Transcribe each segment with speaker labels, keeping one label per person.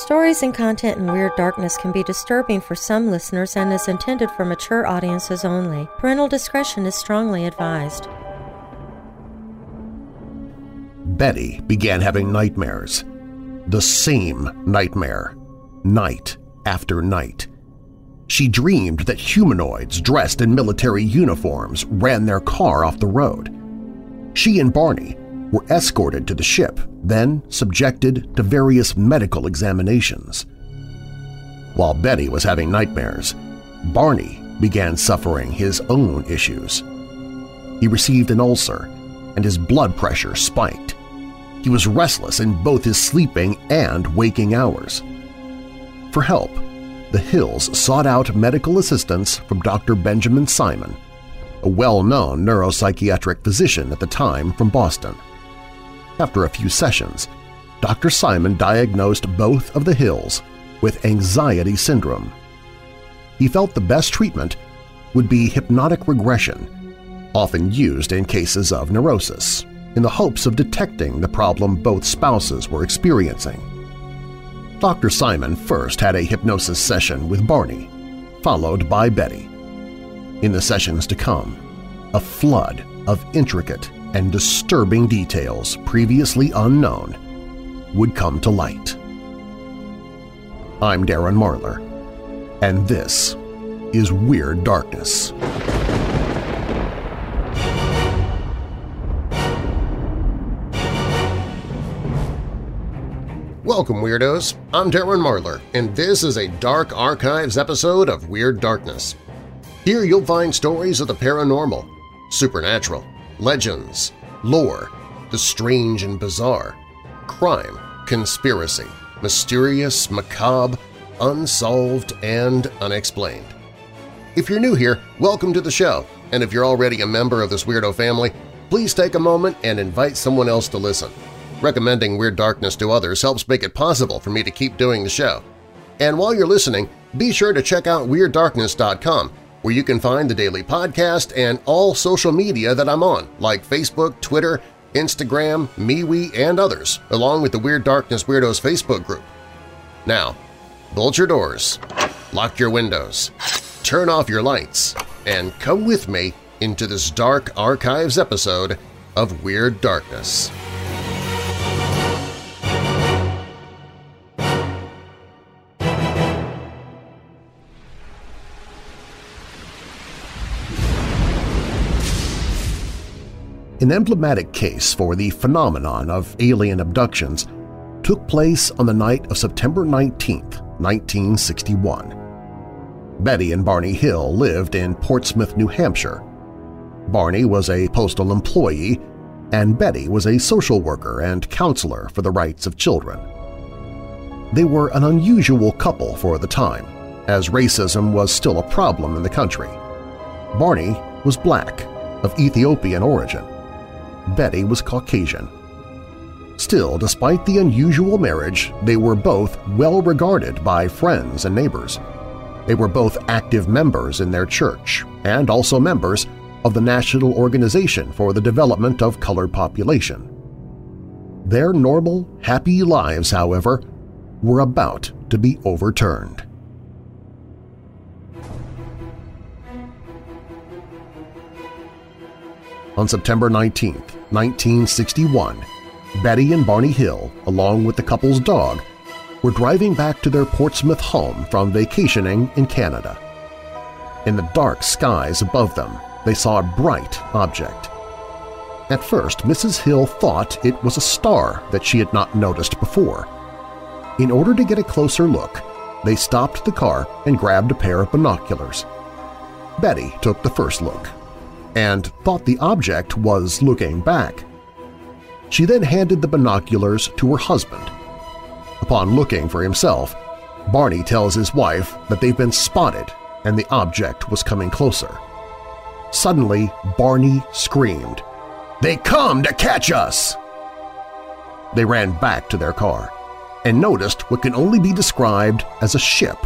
Speaker 1: Stories and content in Weird Darkness can be disturbing for some listeners and is intended for mature audiences only. Parental discretion is strongly advised.
Speaker 2: Betty began having nightmares. The same nightmare, night after night. She dreamed that humanoids dressed in military uniforms ran their car off the road. She and Barney were escorted to the ship, then subjected to various medical examinations. While Betty was having nightmares, Barney began suffering his own issues. He received an ulcer, and his blood pressure spiked. He was restless in both his sleeping and waking hours. For help, the Hills sought out medical assistance from Dr. Benjamin Simon, a well-known neuropsychiatric physician at the time from Boston. After a few sessions, Dr. Simon diagnosed both of the Hills with anxiety syndrome. He felt the best treatment would be hypnotic regression, often used in cases of neurosis, in the hopes of detecting the problem both spouses were experiencing. Dr. Simon first had a hypnosis session with Barney, followed by Betty. In the sessions to come, a flood of intricate and disturbing details previously unknown would come to light. I'm Darren Marlar, and this is Weird Darkness. Welcome, Weirdos! I'm Darren Marlar, and this is a Dark Archives episode of Weird Darkness. Here you'll find stories of the paranormal, supernatural, legends, lore, the strange and bizarre, crime, conspiracy, mysterious, macabre, unsolved, and unexplained. If you're new here, welcome to the show, and if you're already a member of this weirdo family, please take a moment and invite someone else to listen. Recommending Weird Darkness to others helps make it possible for me to keep doing the show. And while you're listening, be sure to check out WeirdDarkness.com where you can find the daily podcast and all social media that I'm on, like Facebook, Twitter, Instagram, MeWe, and others, along with the Weird Darkness Weirdos Facebook group. Now, bolt your doors, lock your windows, turn off your lights, and come with me into this Dark Archives episode of Weird Darkness. An emblematic case for the phenomenon of alien abductions took place on the night of September 19, 1961. Betty and Barney Hill lived in Portsmouth, New Hampshire. Barney was a postal employee and Betty was a social worker and counselor for the rights of children. They were an unusual couple for the time, as racism was still a problem in the country. Barney was black, of Ethiopian origin. Betty was Caucasian. Still, despite the unusual marriage, they were both well regarded by friends and neighbors. They were both active members in their church and also members of the National Organization for the Development of Colored Population. Their normal, happy lives, however, were about to be overturned. On September 19, 1961, Betty and Barney Hill, along with the couple's dog, were driving back to their Portsmouth home from vacationing in Canada. In the dark skies above them, they saw a bright object. At first, Mrs. Hill thought it was a star that she had not noticed before. In order to get a closer look, they stopped the car and grabbed a pair of binoculars. Betty took the first look and thought the object was looking back. She then handed the binoculars to her husband. Upon looking for himself, Barney tells his wife that they've been spotted and the object was coming closer. Suddenly, Barney screamed, "'They come to catch us!' They ran back to their car and noticed what can only be described as a ship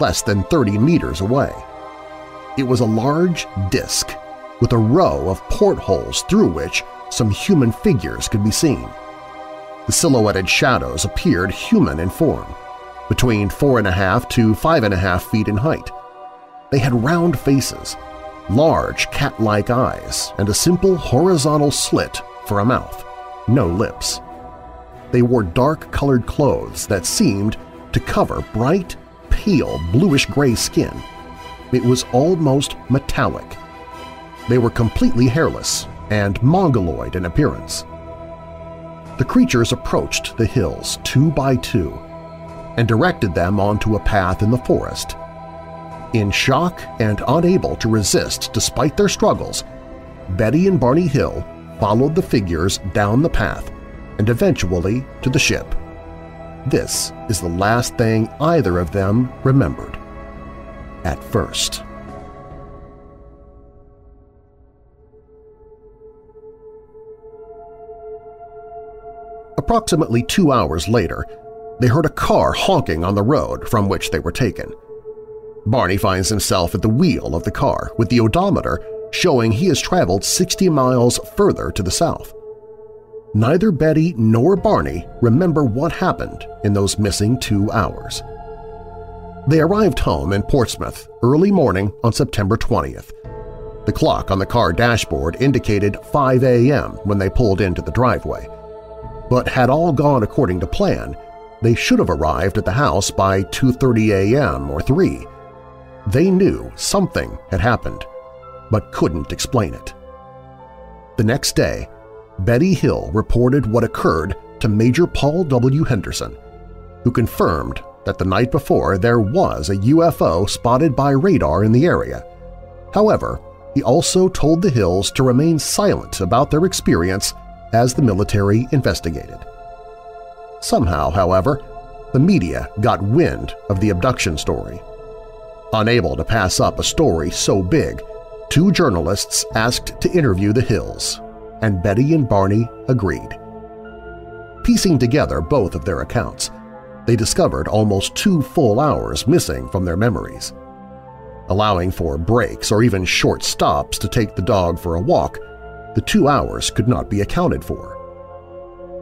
Speaker 2: less than 30 meters away. It was a large disk with a row of portholes through which some human figures could be seen. The silhouetted shadows appeared human in form, between four and a half to five and a half feet in height. They had round faces, large cat-like eyes, and a simple horizontal slit for a mouth, no lips. They wore dark-colored clothes that seemed to cover bright, pale, bluish-gray skin. It was almost metallic. They were completely hairless and mongoloid in appearance. The creatures approached the Hills two by two and directed them onto a path in the forest. In shock and unable to resist despite their struggles, Betty and Barney Hill followed the figures down the path and eventually to the ship. This is the last thing either of them remembered. At first. Approximately two hours later, they heard a car honking on the road from which they were taken. Barney finds himself at the wheel of the car with the odometer showing he has traveled 60 miles further to the south. Neither Betty nor Barney remember what happened in those missing two hours. They arrived home in Portsmouth early morning on September 20th. The clock on the car dashboard indicated 5 a.m. when they pulled into the driveway. But had all gone according to plan, they should have arrived at the house by 2.30 a.m. or 3. They knew something had happened, but couldn't explain it. The next day, Betty Hill reported what occurred to Major Paul W. Henderson, who confirmed that the night before there was a UFO spotted by radar in the area. However, he also told the Hills to remain silent about their experience as the military investigated. Somehow, however, the media got wind of the abduction story. Unable to pass up a story so big, two journalists asked to interview the Hills, and Betty and Barney agreed. Piecing together both of their accounts, they discovered almost two full hours missing from their memories. Allowing for breaks or even short stops to take the dog for a walk, the two hours could not be accounted for.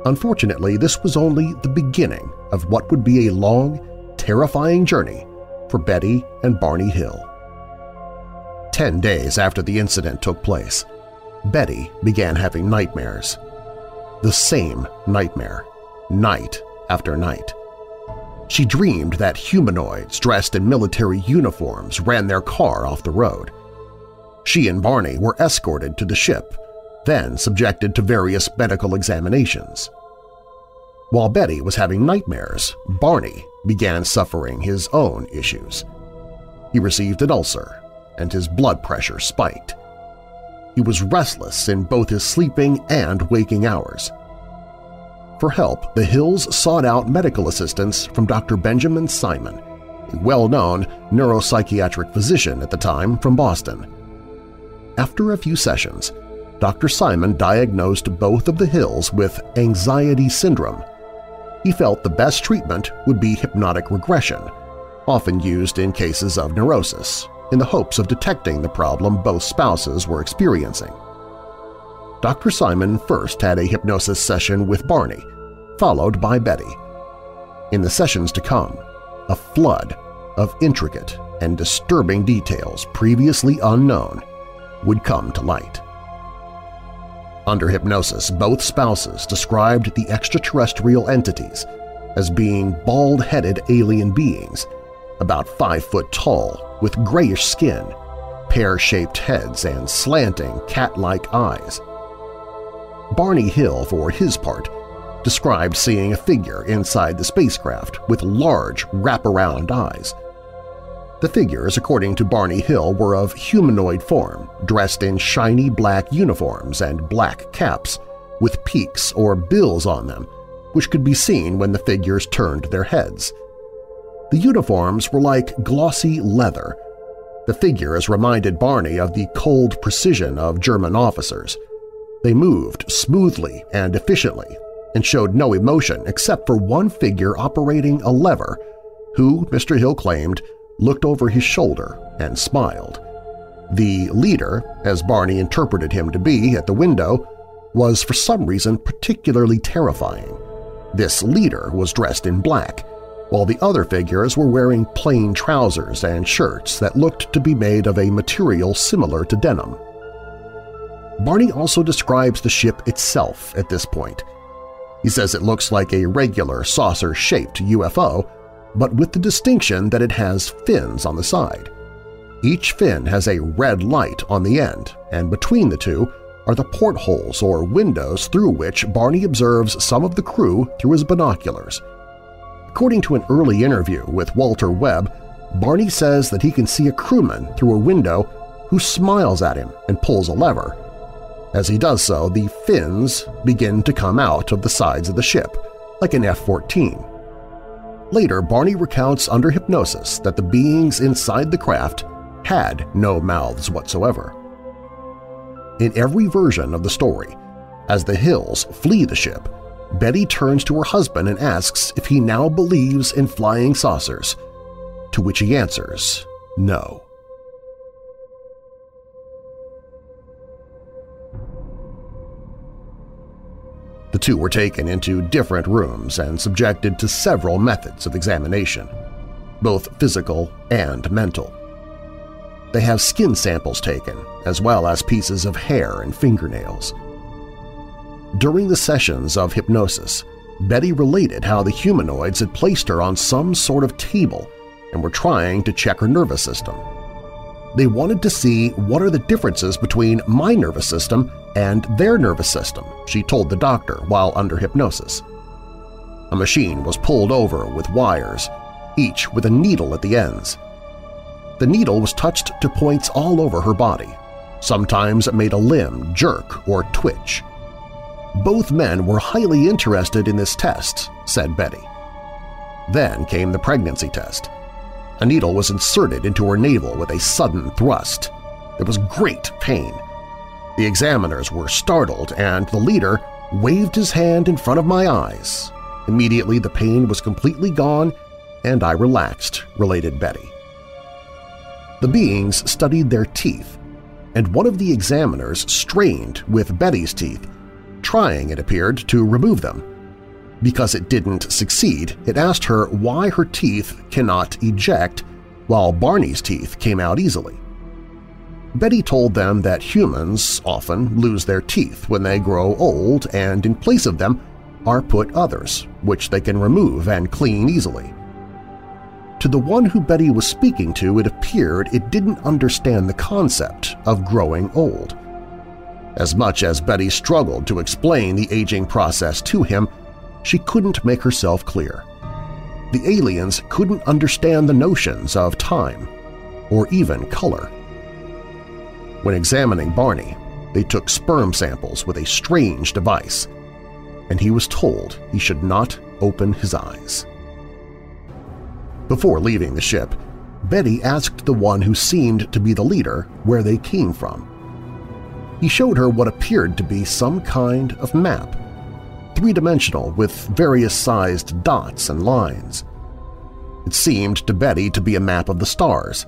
Speaker 2: Unfortunately, this was only the beginning of what would be a long, terrifying journey for Betty and Barney Hill. Ten days after the incident took place, Betty began having nightmares. The same nightmare, night after night. She dreamed that humanoids dressed in military uniforms ran their car off the road. She and Barney were escorted to the ship, then subjected to various medical examinations. While Betty was having nightmares, Barney began suffering his own issues. He received an ulcer, and his blood pressure spiked. He was restless in both his sleeping and waking hours. For help, the Hills sought out medical assistance from Dr. Benjamin Simon, a well-known neuropsychiatric physician at the time from Boston. After a few sessions, Dr. Simon diagnosed both of the Hills with anxiety syndrome. He felt the best treatment would be hypnotic regression, often used in cases of neurosis, in the hopes of detecting the problem both spouses were experiencing. Dr. Simon first had a hypnosis session with Barney, followed by Betty. In the sessions to come, a flood of intricate and disturbing details previously unknown would come to light. Under hypnosis, both spouses described the extraterrestrial entities as being bald-headed alien beings, about five foot tall, with grayish skin, pear-shaped heads, and slanting cat-like eyes. Barney Hill, for his part, described seeing a figure inside the spacecraft with large wraparound eyes. The figures, according to Barney Hill, were of humanoid form, dressed in shiny black uniforms and black caps, with peaks or bills on them, which could be seen when the figures turned their heads. The uniforms were like glossy leather. The figures reminded Barney of the cold precision of German officers. They moved smoothly and efficiently and showed no emotion except for one figure operating a lever who, Mr. Hill claimed, looked over his shoulder and smiled. The leader, as Barney interpreted him to be at the window, was for some reason particularly terrifying. This leader was dressed in black, while the other figures were wearing plain trousers and shirts that looked to be made of a material similar to denim. Barney also describes the ship itself at this point. He says it looks like a regular saucer-shaped UFO, but with the distinction that it has fins on the side. Each fin has a red light on the end, and between the two are the portholes or windows through which Barney observes some of the crew through his binoculars. According to an early interview with Walter Webb, Barney says that he can see a crewman through a window who smiles at him and pulls a lever. As he does so, the fins begin to come out of the sides of the ship, like an F-14. Later, Barney recounts under hypnosis that the beings inside the craft had no mouths whatsoever. In every version of the story, as the Hills flee the ship, Betty turns to her husband and asks if he now believes in flying saucers, to which he answers no. The two were taken into different rooms and subjected to several methods of examination, both physical and mental. They have skin samples taken, as well as pieces of hair and fingernails. During the sessions of hypnosis, Betty related how the humanoids had placed her on some sort of table and were trying to check her nervous system. They wanted to see what are the differences between my nervous system and their nervous system, she told the doctor while under hypnosis. A machine was pulled over with wires, each with a needle at the ends. The needle was touched to points all over her body. Sometimes it made a limb jerk or twitch. Both men were highly interested in this test, said Betty. Then came the pregnancy test. A needle was inserted into her navel with a sudden thrust. There was great pain. The examiners were startled and the leader waved his hand in front of my eyes. Immediately the pain was completely gone and I relaxed, related Betty. The beings studied their teeth, and one of the examiners strained with Betty's teeth, trying, it appeared, to remove them. Because it didn't succeed, it asked her why her teeth cannot eject while Barney's teeth came out easily. Betty told them that humans often lose their teeth when they grow old and in place of them are put others, which they can remove and clean easily. To the one who Betty was speaking to, it appeared it didn't understand the concept of growing old. As much as Betty struggled to explain the aging process to him, she couldn't make herself clear. The aliens couldn't understand the notions of time or even color. When examining Barney, they took sperm samples with a strange device, and he was told he should not open his eyes. Before leaving the ship, Betty asked the one who seemed to be the leader where they came from. He showed her what appeared to be some kind of map, three-dimensional with various sized dots and lines. It seemed to Betty to be a map of the stars.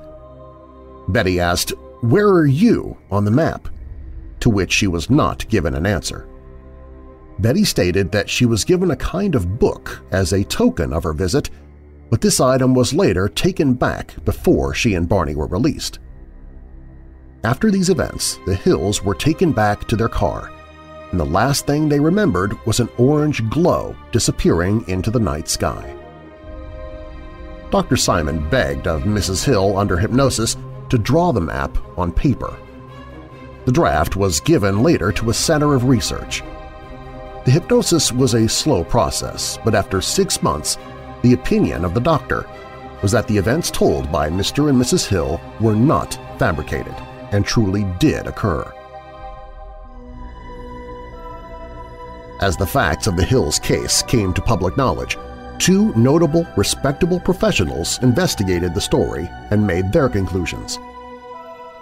Speaker 2: Betty asked, where are you on the map? To which she was not given an answer. Betty stated that she was given a kind of book as a token of her visit, but this item was later taken back before she and Barney were released. After these events, the Hills were taken back to their car, and the last thing they remembered was an orange glow disappearing into the night sky. Dr. Simon begged of Mrs. Hill under hypnosis to draw the map on paper. The draft was given later to a center of research. The hypnosis was a slow process, but after six months, the opinion of the doctor was that the events told by Mr. and Mrs. Hill were not fabricated and truly did occur. As the facts of the Hills case came to public knowledge, two notable, respectable professionals investigated the story and made their conclusions.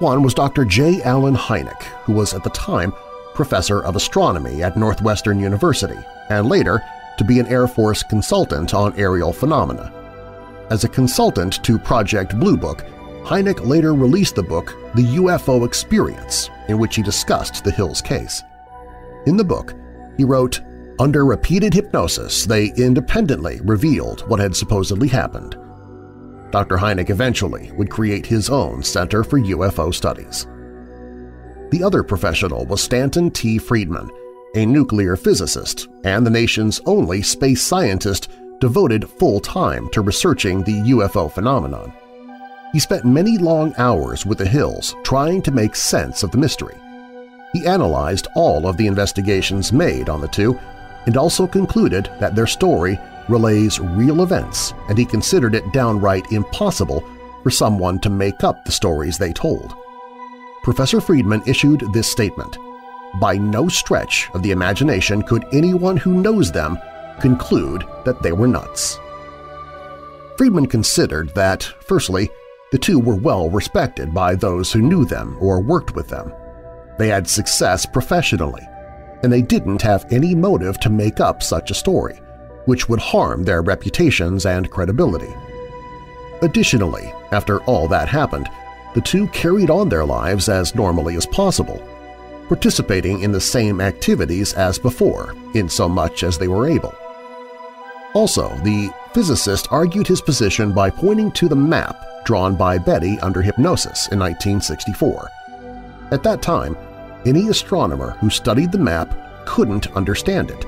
Speaker 2: One was Dr. J. Allen Hynek, who was at the time professor of astronomy at Northwestern University and later to be an Air Force consultant on aerial phenomena. As a consultant to Project Blue Book, Hynek later released the book The UFO Experience, in which he discussed the Hills case. In the book, he wrote, under repeated hypnosis, they independently revealed what had supposedly happened. Dr. Hynek eventually would create his own Center for UFO Studies. The other professional was Stanton T. Friedman, a nuclear physicist and the nation's only space scientist devoted full-time to researching the UFO phenomenon. He spent many long hours with the Hills trying to make sense of the mystery. He analyzed all of the investigations made on the two and also concluded that their story relays real events and he considered it downright impossible for someone to make up the stories they told. Professor Friedman issued this statement, By no stretch of the imagination could anyone who knows them conclude that they were nuts. Friedman considered that, firstly, the two were well respected by those who knew them or worked with them. They had success professionally, and they didn't have any motive to make up such a story, which would harm their reputations and credibility. Additionally, after all that happened, the two carried on their lives as normally as possible, participating in the same activities as before in so much as they were able. Also, the physicist argued his position by pointing to the map drawn by Betty under hypnosis in 1964. At that time, any astronomer who studied the map couldn't understand it,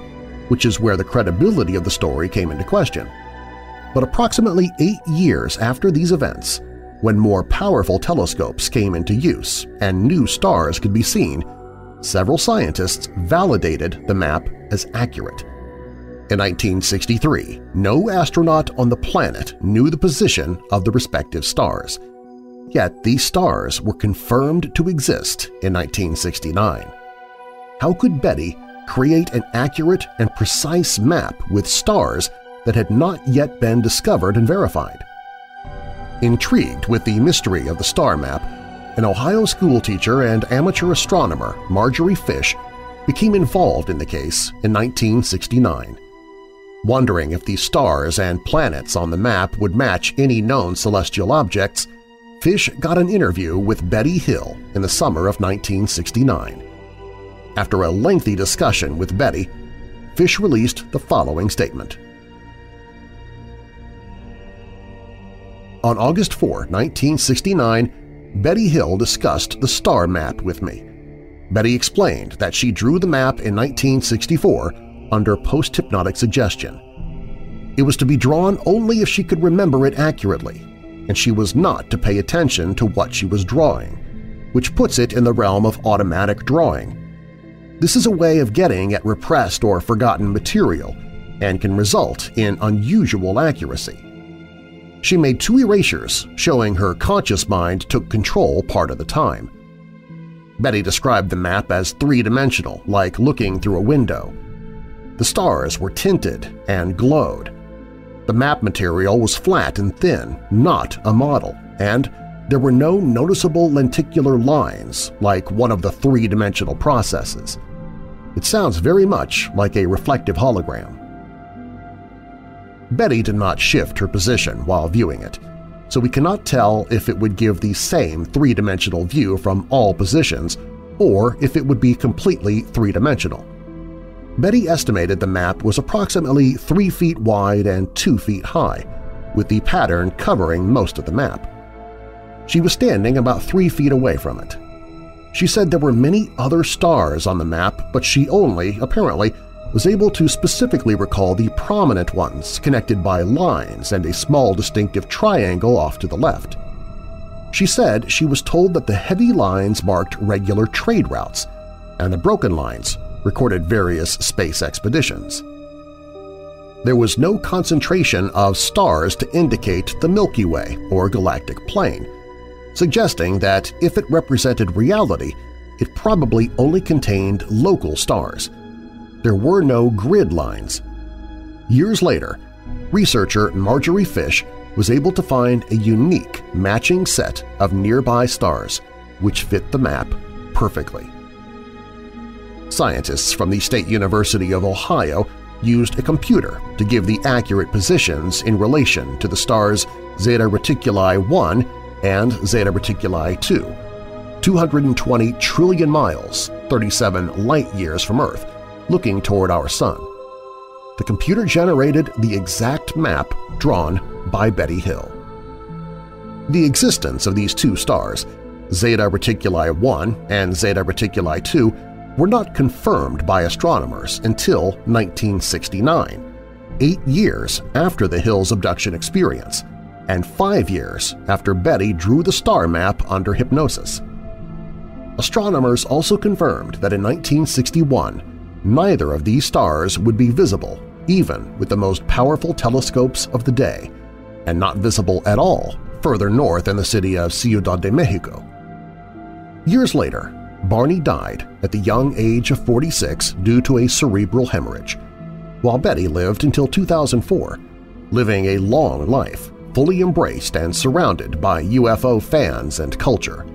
Speaker 2: which is where the credibility of the story came into question. But approximately eight years after these events, when more powerful telescopes came into use and new stars could be seen, several scientists validated the map as accurate. In 1963, no astronaut on the planet knew the position of the respective stars – Yet these stars were confirmed to exist in 1969. How could Betty create an accurate and precise map with stars that had not yet been discovered and verified? Intrigued with the mystery of the star map, an Ohio schoolteacher and amateur astronomer, Marjorie Fish, became involved in the case in 1969. Wondering if the stars and planets on the map would match any known celestial objects, Fish got an interview with Betty Hill in the summer of 1969. After a lengthy discussion with Betty, Fish released the following statement. On August 4, 1969, Betty Hill discussed the star map with me. Betty explained that she drew the map in 1964 under post-hypnotic suggestion. It was to be drawn only if she could remember it accurately and she was not to pay attention to what she was drawing, which puts it in the realm of automatic drawing. This is a way of getting at repressed or forgotten material and can result in unusual accuracy. She made two erasures showing her conscious mind took control part of the time. Betty described the map as three-dimensional, like looking through a window. The stars were tinted and glowed, the map material was flat and thin, not a model, and there were no noticeable lenticular lines like one of the three-dimensional processes. It sounds very much like a reflective hologram. Betty did not shift her position while viewing it, so we cannot tell if it would give the same three-dimensional view from all positions or if it would be completely three-dimensional. Betty estimated the map was approximately 3 feet wide and 2 feet high, with the pattern covering most of the map. She was standing about 3 feet away from it. She said there were many other stars on the map, but she only, apparently, was able to specifically recall the prominent ones connected by lines and a small distinctive triangle off to the left. She said she was told that the heavy lines marked regular trade routes, and the broken lines recorded various space expeditions. There was no concentration of stars to indicate the Milky Way or galactic plane, suggesting that if it represented reality, it probably only contained local stars. There were no grid lines. Years later, researcher Marjorie Fish was able to find a unique matching set of nearby stars which fit the map perfectly. Scientists from the State University of Ohio used a computer to give the accurate positions in relation to the stars Zeta Reticuli 1 and Zeta Reticuli 2, 220 trillion miles 37 light-years from Earth, looking toward our Sun. The computer generated the exact map drawn by Betty Hill. The existence of these two stars, Zeta Reticuli 1 and Zeta Reticuli 2, were not confirmed by astronomers until 1969, eight years after the Hill's abduction experience, and five years after Betty drew the star map under hypnosis. Astronomers also confirmed that in 1961 neither of these stars would be visible even with the most powerful telescopes of the day, and not visible at all further north in the city of Ciudad de Mexico. Years later, Barney died at the young age of 46 due to a cerebral hemorrhage, while Betty lived until 2004, living a long life fully embraced and surrounded by UFO fans and culture.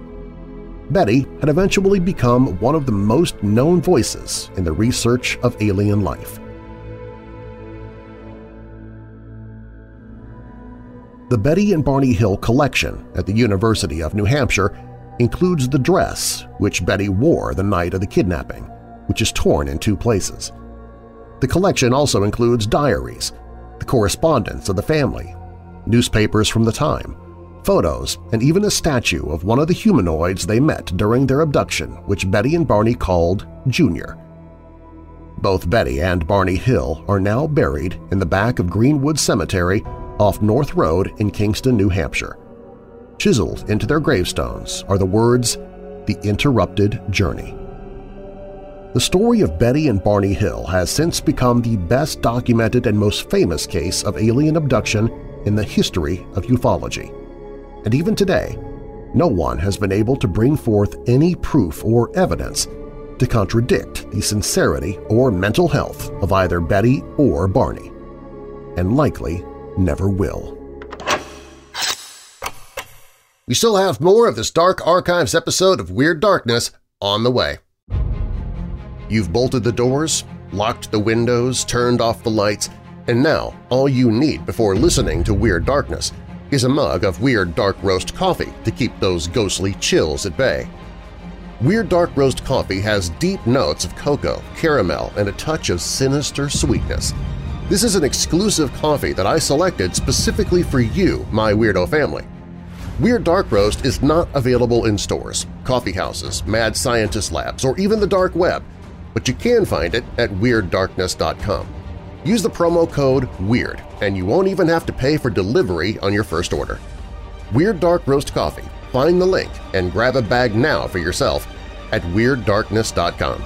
Speaker 2: Betty had eventually become one of the most known voices in the research of alien life. The Betty and Barney Hill collection at the University of New Hampshire includes the dress which Betty wore the night of the kidnapping, which is torn in two places. The collection also includes diaries, the correspondence of the family, newspapers from the time, photos, and even a statue of one of the humanoids they met during their abduction which Betty and Barney called Junior. Both Betty and Barney Hill are now buried in the back of Greenwood Cemetery off North Road in Kingston, New Hampshire. Chiseled into their gravestones are the words, The Interrupted Journey. The story of Betty and Barney Hill has since become the best documented and most famous case of alien abduction in the history of ufology and even today, no one has been able to bring forth any proof or evidence to contradict the sincerity or mental health of either Betty or Barney, and likely never will. We still have more of this Dark Archives episode of Weird Darkness on the way. You've bolted the doors, locked the windows, turned off the lights, and now all you need before listening to Weird Darkness – is a mug of Weird Dark Roast coffee to keep those ghostly chills at bay. Weird Dark Roast coffee has deep notes of cocoa, caramel, and a touch of sinister sweetness. This is an exclusive coffee that I selected specifically for you, my Weirdo family. Weird Dark Roast is not available in stores, coffee houses, mad scientist labs, or even the dark web, but you can find it at WeirdDarkness.com. Use the promo code WEIRD and you won't even have to pay for delivery on your first order. Weird Dark Roast Coffee. Find the link and grab a bag now for yourself at WeirdDarkness.com.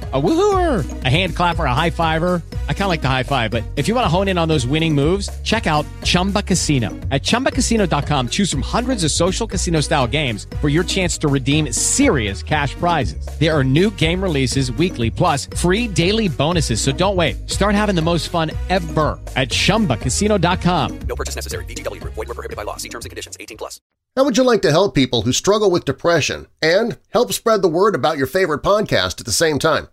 Speaker 3: A woohooer, a hand clapper, a high fiver. I kind of like the high five, but if you want to hone in on those winning moves, check out Chumba Casino. At ChumbaCasino.com, choose from hundreds of social casino style games for your chance to redeem serious cash prizes. There are new game releases weekly, plus free daily bonuses. So don't wait. Start having the most fun ever at ChumbaCasino.com.
Speaker 4: No purchase necessary. VGW. Void were prohibited by law. See terms and conditions. 18 plus.
Speaker 2: How would you like to help people who struggle with depression and help spread the word about your favorite podcast at the same time?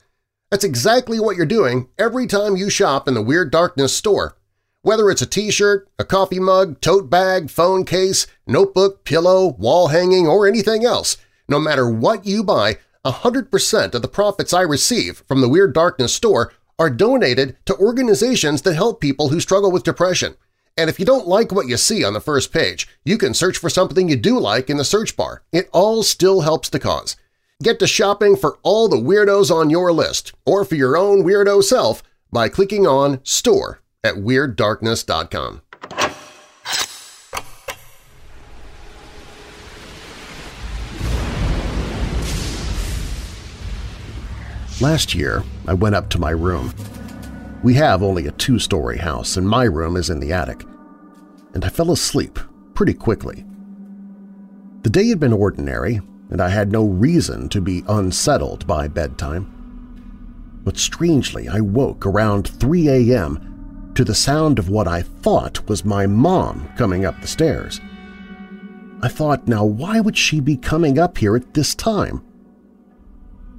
Speaker 2: That's exactly what you're doing every time you shop in the Weird Darkness store. Whether it's a t-shirt, a coffee mug, tote bag, phone case, notebook, pillow, wall hanging, or anything else, no matter what you buy, 100% of the profits I receive from the Weird Darkness store are donated to organizations that help people who struggle with depression. And if you don't like what you see on the first page, you can search for something you do like in the search bar. It all still helps the cause. Get to shopping for all the weirdos on your list or for your own weirdo self by clicking on Store at WeirdDarkness.com. Last year, I went up to my room. We have only a two-story house, and my room is in the attic. And I fell asleep pretty quickly. The day had been ordinary, and I had no reason to be unsettled by bedtime. But strangely, I woke around 3 a.m. to the sound of what I thought was my mom coming up the stairs. I thought, now why would she be coming up here at this time?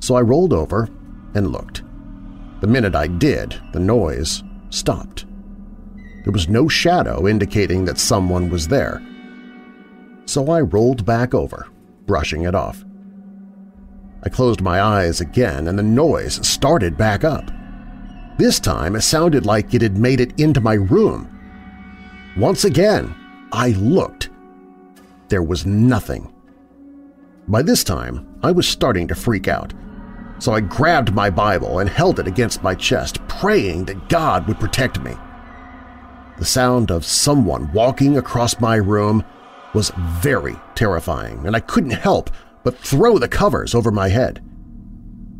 Speaker 2: So I rolled over and looked. The minute I did, the noise stopped. There was no shadow indicating that someone was there. So I rolled back over brushing it off. I closed my eyes again and the noise started back up. This time it sounded like it had made it into my room. Once again, I looked. There was nothing. By this time, I was starting to freak out, so I grabbed my Bible and held it against my chest, praying that God would protect me. The sound of someone walking across my room was very terrifying, and I couldn't help but throw the covers over my head.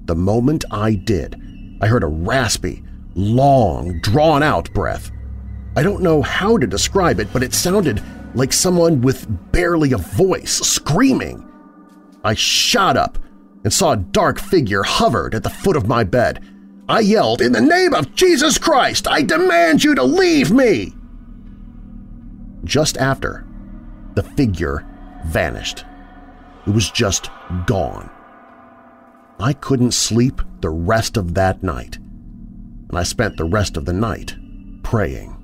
Speaker 2: The moment I did, I heard a raspy, long, drawn-out breath. I don't know how to describe it, but it sounded like someone with barely a voice screaming. I shot up and saw a dark figure hovered at the foot of my bed. I yelled, "In the name of Jesus Christ, I demand you to leave me!" Just after, the figure vanished. It was just gone. I couldn't sleep the rest of that night, and I spent the rest of the night praying.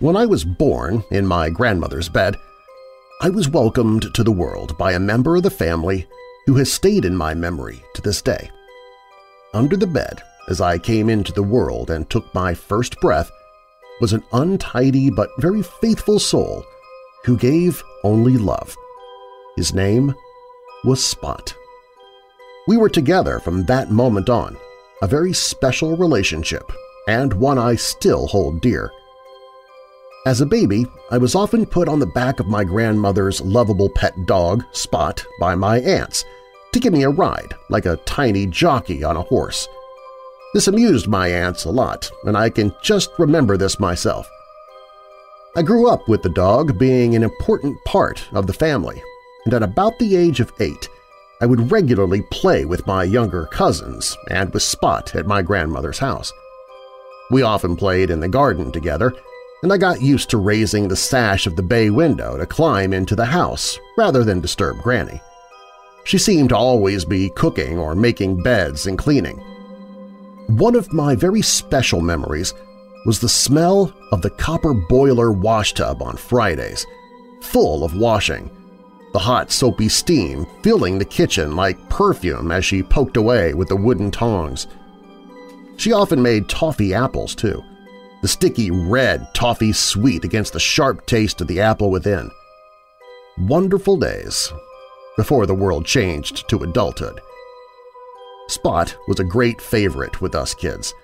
Speaker 2: When I was born in my grandmother's bed, I was welcomed to the world by a member of the family who has stayed in my memory to this day. Under the bed, as I came into the world and took my first breath, was an untidy but very faithful soul who gave only love. His name was Spot. We were together from that moment on, a very special relationship and one I still hold dear. As a baby, I was often put on the back of my grandmother's lovable pet dog, Spot, by my aunts to give me a ride, like a tiny jockey on a horse. This amused my aunts a lot, and I can just remember this myself. I grew up with the dog being an important part of the family, and at about the age of eight, I would regularly play with my younger cousins and with Spot at my grandmother's house. We often played in the garden together, and I got used to raising the sash of the bay window to climb into the house rather than disturb Granny. She seemed to always be cooking or making beds and cleaning. One of my very special memories was the smell of the copper boiler washtub on Fridays, full of washing, the hot soapy steam filling the kitchen like perfume as she poked away with the wooden tongs. She often made toffee apples, too, the sticky red toffee sweet against the sharp taste of the apple within. Wonderful days before the world changed to adulthood. Spot was a great favorite with us kids.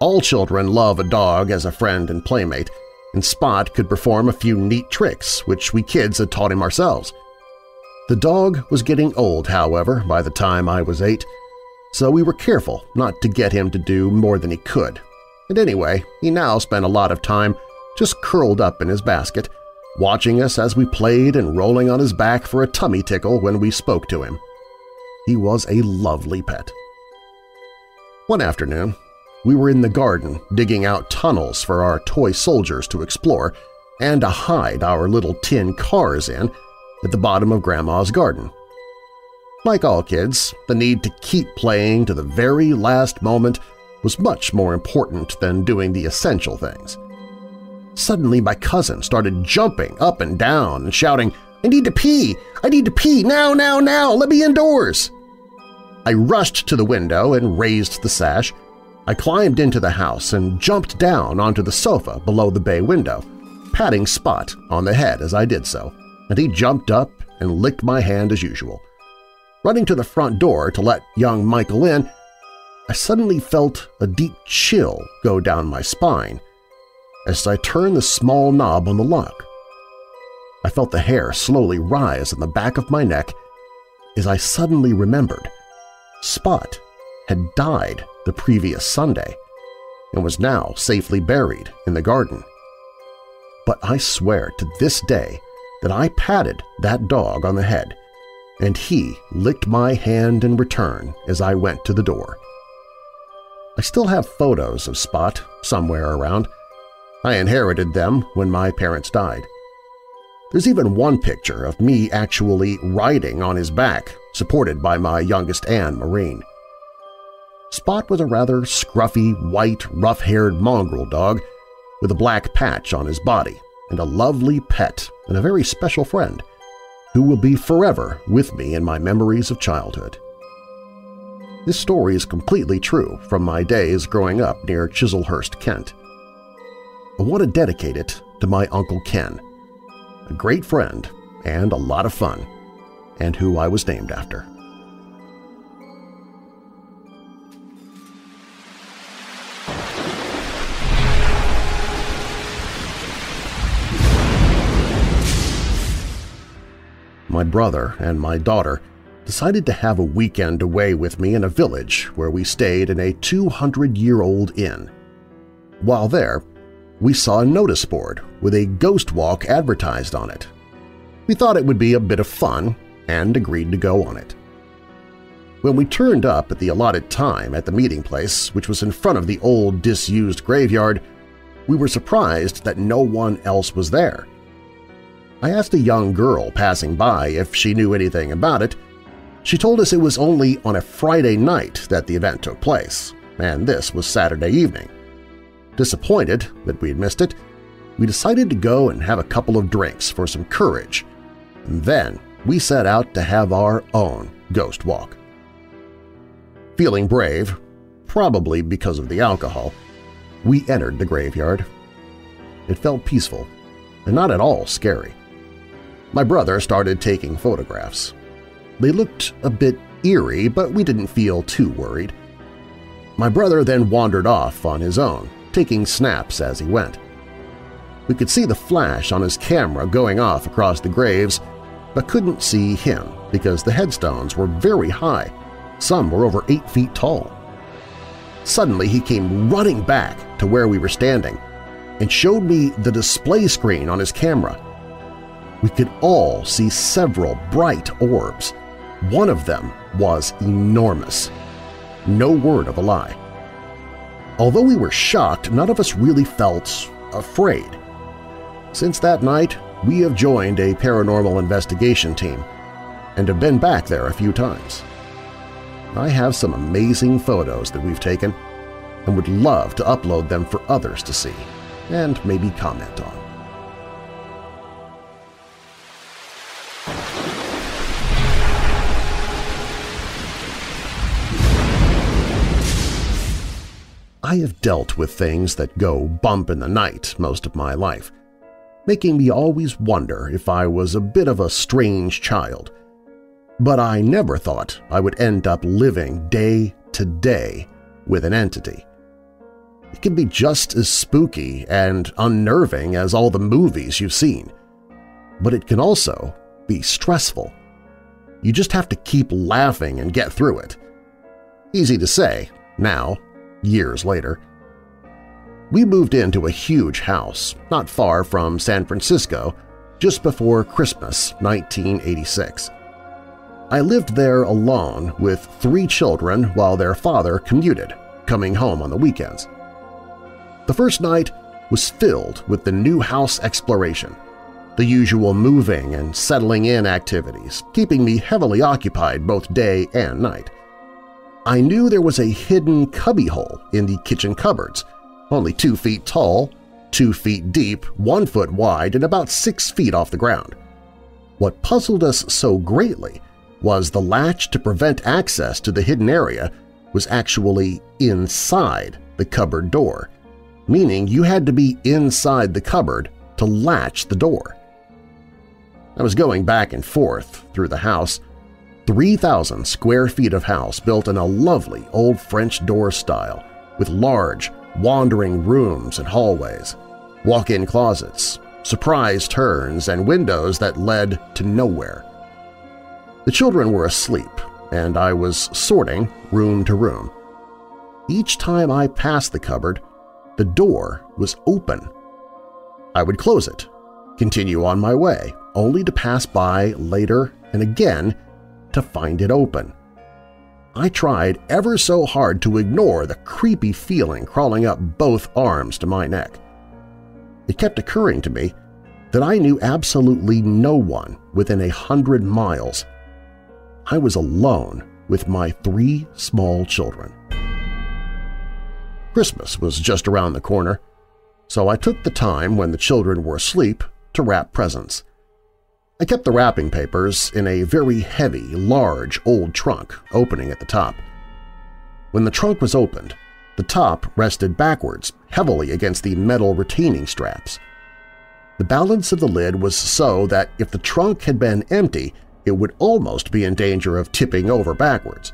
Speaker 2: All children love a dog as a friend and playmate, and Spot could perform a few neat tricks which we kids had taught him ourselves. The dog was getting old, however, by the time I was eight, so we were careful not to get him to do more than he could. And anyway, he now spent a lot of time just curled up in his basket, watching us as we played and rolling on his back for a tummy tickle when we spoke to him. He was a lovely pet. One afternoon, we were in the garden digging out tunnels for our toy soldiers to explore and to hide our little tin cars in at the bottom of Grandma's garden. Like all kids, the need to keep playing to the very last moment was much more important than doing the essential things. Suddenly my cousin started jumping up and down and shouting, I need to pee! I need to pee! Now, now, now! Let me indoors! I rushed to the window and raised the sash. I climbed into the house and jumped down onto the sofa below the bay window, patting Spot on the head as I did so, and he jumped up and licked my hand as usual. Running to the front door to let young Michael in, I suddenly felt a deep chill go down my spine as I turned the small knob on the lock. I felt the hair slowly rise on the back of my neck as I suddenly remembered Spot had died the previous Sunday and was now safely buried in the garden. But I swear to this day that I patted that dog on the head, and he licked my hand in return as I went to the door. I still have photos of Spot somewhere around. I inherited them when my parents died. There's even one picture of me actually riding on his back, supported by my youngest Anne Marine. Spot was a rather scruffy, white, rough-haired mongrel dog with a black patch on his body and a lovely pet and a very special friend who will be forever with me in my memories of childhood. This story is completely true from my days growing up near Chislehurst, Kent. I want to dedicate it to my Uncle Ken, a great friend and a lot of fun, and who I was named after. My brother and my daughter decided to have a weekend away with me in a village where we stayed in a 200-year-old inn. While there, we saw a notice board with a ghost walk advertised on it. We thought it would be a bit of fun and agreed to go on it. When we turned up at the allotted time at the meeting place, which was in front of the old disused graveyard, we were surprised that no one else was there. I asked a young girl passing by if she knew anything about it, she told us it was only on a Friday night that the event took place, and this was Saturday evening. Disappointed that we had missed it, we decided to go and have a couple of drinks for some courage, and then we set out to have our own ghost walk. Feeling brave, probably because of the alcohol, we entered the graveyard. It felt peaceful and not at all scary. My brother started taking photographs. They looked a bit eerie, but we didn't feel too worried. My brother then wandered off on his own, taking snaps as he went. We could see the flash on his camera going off across the graves, but couldn't see him because the headstones were very high, some were over eight feet tall. Suddenly he came running back to where we were standing and showed me the display screen on his camera. We could all see several bright orbs, one of them was enormous. No word of a lie. Although we were shocked, none of us really felt afraid. Since that night, we have joined a paranormal investigation team and have been back there a few times. I have some amazing photos that we've taken, and would love to upload them for others to see and maybe comment on. I have dealt with things that go bump in the night most of my life, making me always wonder if I was a bit of a strange child. But I never thought I would end up living day to day with an entity. It can be just as spooky and unnerving as all the movies you've seen, but it can also be stressful. You just have to keep laughing and get through it. Easy to say, now, years later. We moved into a huge house not far from San Francisco just before Christmas 1986. I lived there alone with three children while their father commuted, coming home on the weekends. The first night was filled with the new house exploration, the usual moving and settling in activities, keeping me heavily occupied both day and night. I knew there was a hidden cubbyhole in the kitchen cupboards, only two feet tall, two feet deep, one foot wide, and about six feet off the ground. What puzzled us so greatly was the latch to prevent access to the hidden area was actually inside the cupboard door, meaning you had to be inside the cupboard to latch the door. I was going back and forth through the house, 3,000 square feet of house built in a lovely old French door style with large, wandering rooms and hallways, walk-in closets, surprise turns, and windows that led to nowhere. The children were asleep, and I was sorting room to room. Each time I passed the cupboard, the door was open. I would close it, continue on my way, only to pass by later and again to find it open. I tried ever so hard to ignore the creepy feeling crawling up both arms to my neck. It kept occurring to me that I knew absolutely no one within a hundred miles. I was alone with my three small children. Christmas was just around the corner, so I took the time when the children were asleep to wrap presents. I kept the wrapping papers in a very heavy, large, old trunk opening at the top. When the trunk was opened, the top rested backwards, heavily against the metal retaining straps. The balance of the lid was so that if the trunk had been empty, it would almost be in danger of tipping over backwards.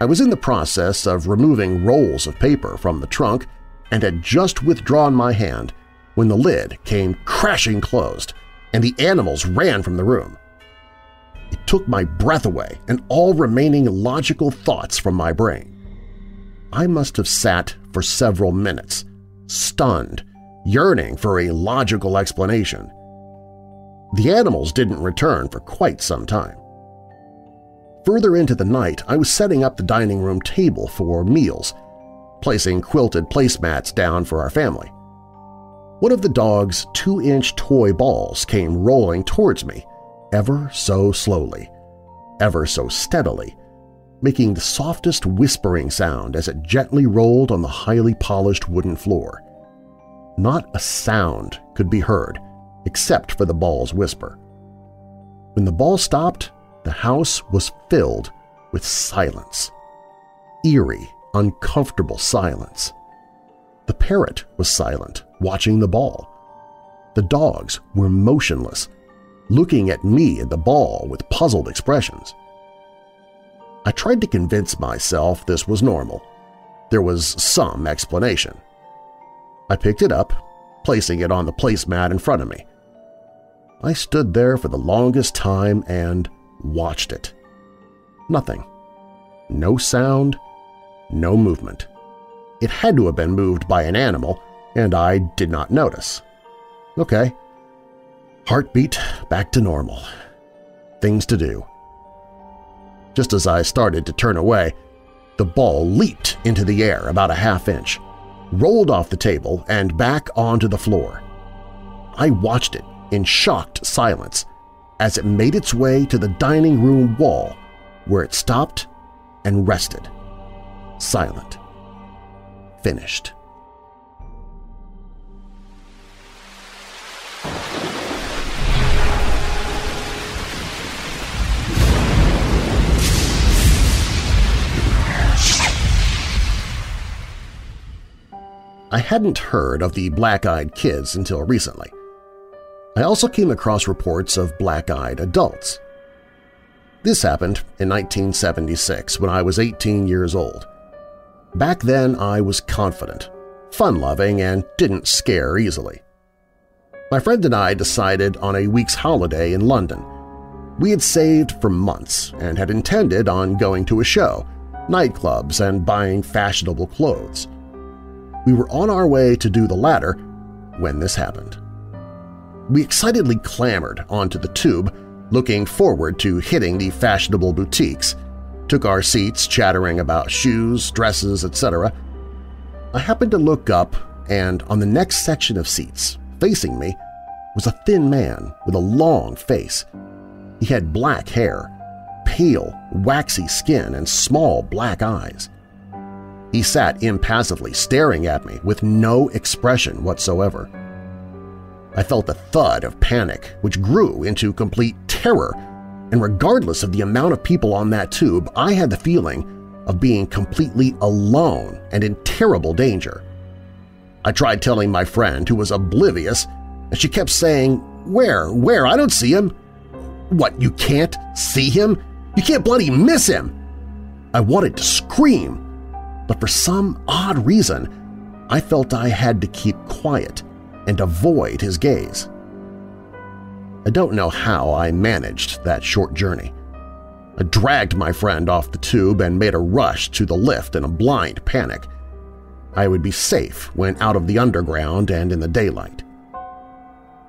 Speaker 2: I was in the process of removing rolls of paper from the trunk and had just withdrawn my hand when the lid came crashing closed and the animals ran from the room. It took my breath away and all remaining logical thoughts from my brain. I must have sat for several minutes, stunned, yearning for a logical explanation. The animals didn't return for quite some time. Further into the night, I was setting up the dining room table for meals, placing quilted placemats down for our family. One of the dog's two-inch toy balls came rolling towards me, ever so slowly, ever so steadily, making the softest whispering sound as it gently rolled on the highly polished wooden floor. Not a sound could be heard except for the ball's whisper. When the ball stopped, the house was filled with silence. Eerie, uncomfortable silence. The parrot was silent, watching the ball. The dogs were motionless, looking at me and the ball with puzzled expressions. I tried to convince myself this was normal. There was some explanation. I picked it up, placing it on the placemat in front of me. I stood there for the longest time and watched it. Nothing. No sound, no movement. It had to have been moved by an animal, and I did not notice. Okay. Heartbeat back to normal. Things to do. Just as I started to turn away, the ball leaped into the air about a half inch, rolled off the table and back onto the floor. I watched it in shocked silence as it made its way to the dining room wall where it stopped and rested, silent. finished. I hadn't heard of the black-eyed kids until recently. I also came across reports of black-eyed adults. This happened in 1976 when I was 18 years old. Back then I was confident, fun-loving, and didn't scare easily. My friend and I decided on a week's holiday in London. We had saved for months and had intended on going to a show, nightclubs, and buying fashionable clothes. We were on our way to do the latter when this happened. We excitedly clambered onto the tube, looking forward to hitting the fashionable boutiques, took our seats chattering about shoes, dresses, etc. I happened to look up, and on the next section of seats, facing me, was a thin man with a long face. He had black hair, pale, waxy skin, and small black eyes. He sat impassively staring at me with no expression whatsoever. I felt a thud of panic which grew into complete terror, and regardless of the amount of people on that tube, I had the feeling of being completely alone and in terrible danger. I tried telling my friend, who was oblivious, and she kept saying, Where? Where? I don't see him. What, you can't see him? You can't bloody miss him! I wanted to scream, but for some odd reason, I felt I had to keep quiet and avoid his gaze. I don't know how I managed that short journey. I dragged my friend off the tube and made a rush to the lift in a blind panic. I would be safe when out of the underground and in the daylight.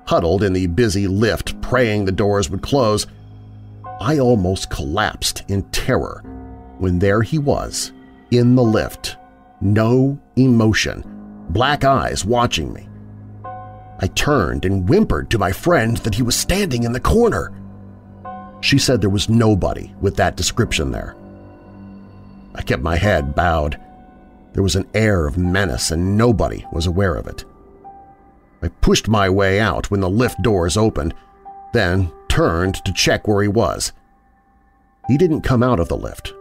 Speaker 2: Huddled in the busy lift praying the doors would close, I almost collapsed in terror when there he was in the lift, no emotion, black eyes watching me. I turned and whimpered to my friend that he was standing in the corner. She said there was nobody with that description there. I kept my head bowed. There was an air of menace and nobody was aware of it. I pushed my way out when the lift doors opened, then turned to check where he was. He didn't come out of the lift,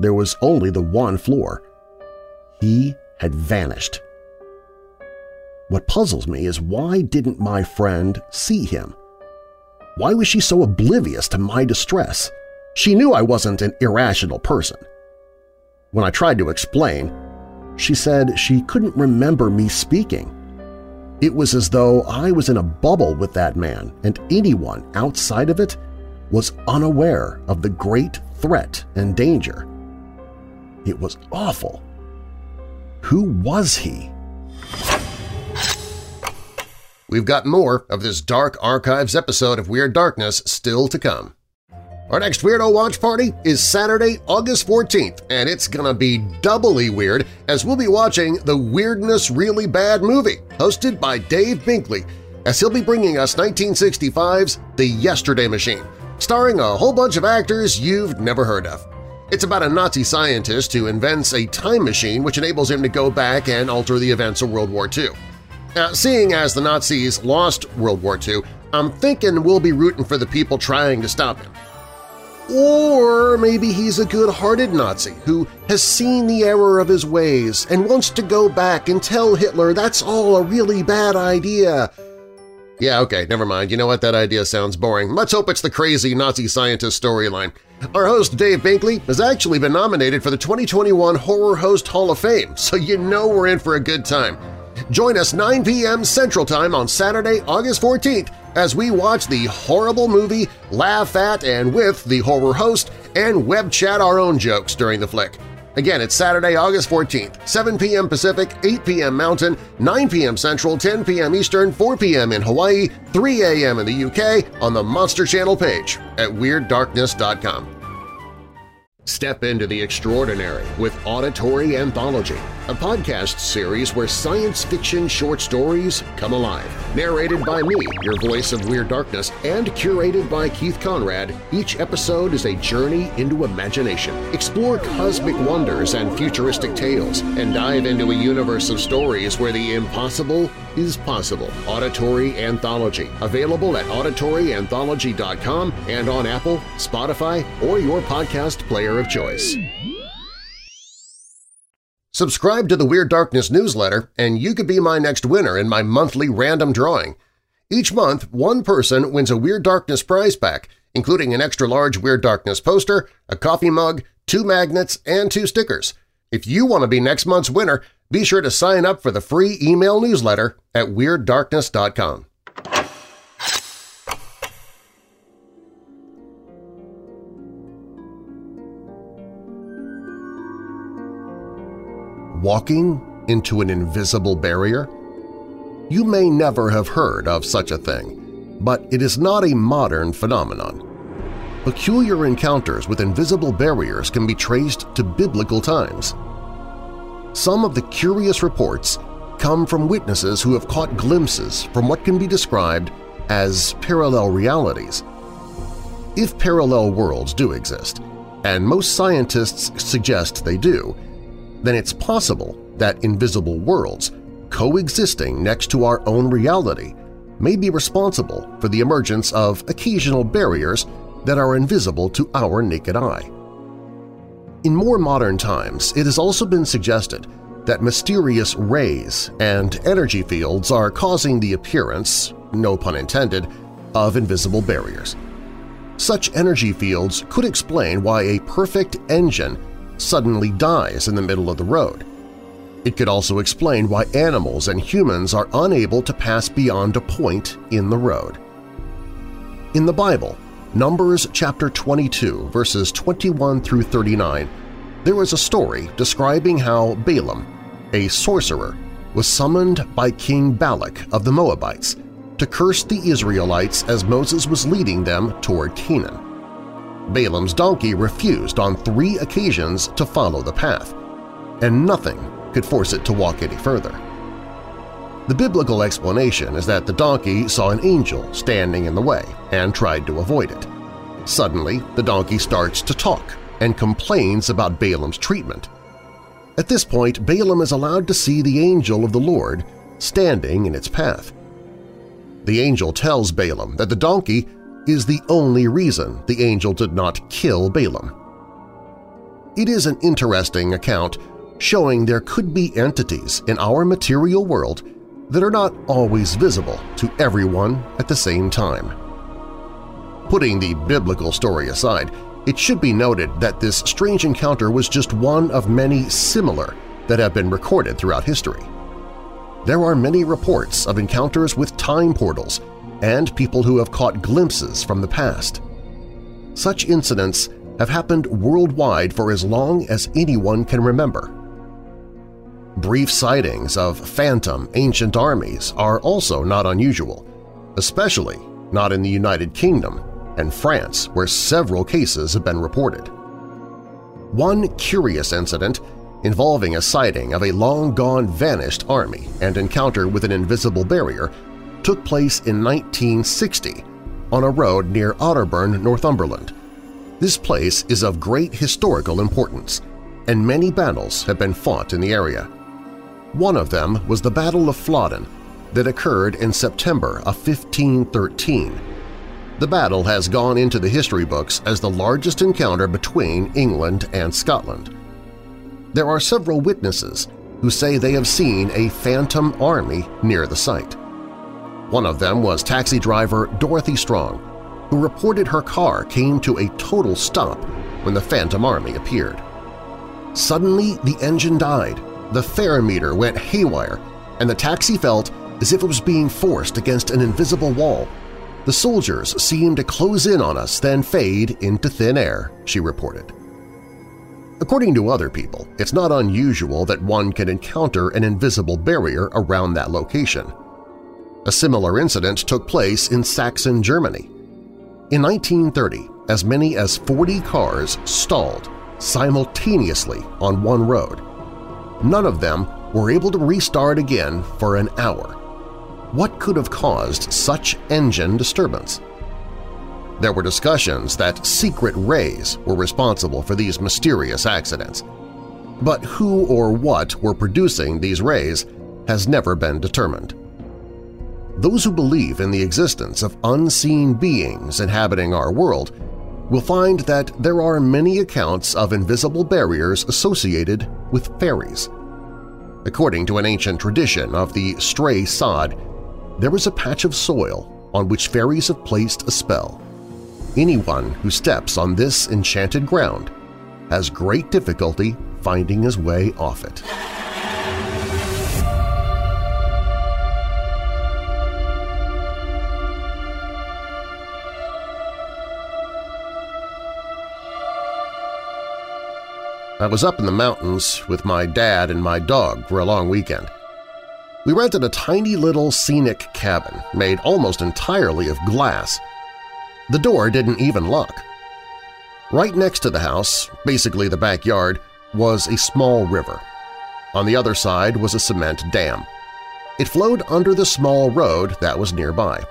Speaker 2: there was only the one floor. He had vanished. What puzzles me is why didn't my friend see him? Why was she so oblivious to my distress? She knew I wasn't an irrational person. When I tried to explain, she said she couldn't remember me speaking. It was as though I was in a bubble with that man and anyone outside of it was unaware of the great threat and danger. It was awful. Who was he?
Speaker 5: We've got more of this Dark Archives episode of Weird Darkness still to come. Our next Weirdo Watch Party is Saturday, August 14th, and it's gonna be doubly weird as we'll be watching the Weirdness Really Bad movie, hosted by Dave Binkley, as he'll be bringing us 1965's The Yesterday Machine, starring a whole bunch of actors you've never heard of. It's about a Nazi scientist who invents a time machine which enables him to go back and alter the events of World War II. Now, seeing as the Nazis lost World War II, I'm thinking we'll be rooting for the people trying to stop him. Or maybe he's a good-hearted Nazi who has seen the error of his ways and wants to go back and tell Hitler that's all a really bad idea. Yeah, okay, never mind. You know what? That idea sounds boring. Let's hope it's the crazy Nazi scientist storyline. Our host, Dave Binkley, has actually been nominated for the 2021 Horror Host Hall of Fame, so you know we're in for a good time. Join us 9 p.m. Central Time on Saturday, August 14th as we watch the horrible movie, laugh at and with the horror host, and web chat our own jokes during the flick. Again, it's Saturday, August 14th, 7 p.m. Pacific, 8 p.m. Mountain, 9 p.m. Central, 10 p.m. Eastern, 4 p.m. in Hawaii, 3 a.m. in the UK on the Monster Channel page at WeirdDarkness.com.
Speaker 2: Step into the extraordinary with Auditory Anthology, a podcast series where science fiction short stories come alive. Narrated by me, your voice of Weird Darkness, and curated by Keith Conrad, each episode is a journey into imagination. Explore cosmic wonders and futuristic tales, and dive into a universe of stories where the impossible is possible. Auditory Anthology, available at auditoryanthology.com and on Apple, Spotify, or your podcast player of choice. Subscribe to the Weird Darkness newsletter and you could be my next winner in my monthly random drawing. Each month, one person wins a Weird Darkness prize pack, including an extra-large Weird Darkness poster, a coffee mug, two magnets, and two stickers. If you want to be next month's winner, be sure to sign up for the free email newsletter at WeirdDarkness.com. Walking into an invisible barrier? You may never have heard of such a thing, but it is not a modern phenomenon. Peculiar encounters with invisible barriers can be traced to biblical times. Some of the curious reports come from witnesses who have caught glimpses from what can be described as parallel realities. If parallel worlds do exist, and most scientists suggest they do, then it's possible that invisible worlds coexisting next to our own reality may be responsible for the emergence of occasional barriers that are invisible to our naked eye. In more modern times, it has also been suggested that mysterious rays and energy fields are causing the appearance, no pun intended, of invisible barriers. Such energy fields could explain why a perfect engine suddenly dies in the middle of the road. It could also explain why animals and humans are unable to pass beyond a point in the road. In the Bible, Numbers chapter 22, verses 21 through 39, there is a story describing how Balaam, a sorcerer, was summoned by King Balak of the Moabites to curse the Israelites as Moses was leading them toward Canaan. Balaam's donkey refused on three occasions to follow the path, and nothing could force it to walk any further. The biblical explanation is that the donkey saw an angel standing in the way and tried to avoid it. Suddenly, the donkey starts to talk and complains about Balaam's treatment. At this point, Balaam is allowed to see the angel of the Lord standing in its path. The angel tells Balaam that the donkey is the only reason the angel did not kill Balaam. It is an interesting account showing there could be entities in our material world that are not always visible to everyone at the same time. Putting the biblical story aside, it should be noted that this strange encounter was just one of many similar that have been recorded throughout history. There are many reports of encounters with time portals and people who have caught glimpses from the past. Such incidents have happened worldwide for as long as anyone can remember. Brief sightings of phantom ancient armies are also not unusual, especially not in the United Kingdom and France where several cases have been reported. One curious incident involving a sighting of a long-gone vanished army and encounter with an invisible barrier took place in 1960 on a road near Otterburn, Northumberland. This place is of great historical importance, and many battles have been fought in the area. One of them was the Battle of Flodden that occurred in September of 1513. The battle has gone into the history books as the largest encounter between England and Scotland. There are several witnesses who say they have seen a phantom army near the site. One of them was taxi driver Dorothy Strong, who reported her car came to a total stop when the Phantom Army appeared. Suddenly, the engine died, the fare meter went haywire, and the taxi felt as if it was being forced against an invisible wall. The soldiers seemed to close in on us, then fade into thin air, she reported. According to other people, it's not unusual that one can encounter an invisible barrier around that location. A similar incident took place in Saxony, Germany. In 1930, as many as 40 cars stalled simultaneously on one road. None of them were able to restart again for an hour. What could have caused such engine disturbance? There were discussions that secret rays were responsible for these mysterious accidents. But who or what were producing these rays has never been determined. Those who believe in the existence of unseen beings inhabiting our world will find that there are many accounts of invisible barriers associated with fairies. According to an ancient tradition of the stray sod, there is a patch of soil on which fairies have placed a spell. Anyone who steps on this enchanted ground has great difficulty finding his way off it. I was up in the mountains with my dad and my dog for a long weekend. We rented a tiny little scenic cabin made almost entirely of glass. The door didn't even lock. Right next to the house, basically the backyard, was a small river. On the other side was a cement dam. It flowed under the small road that was nearby.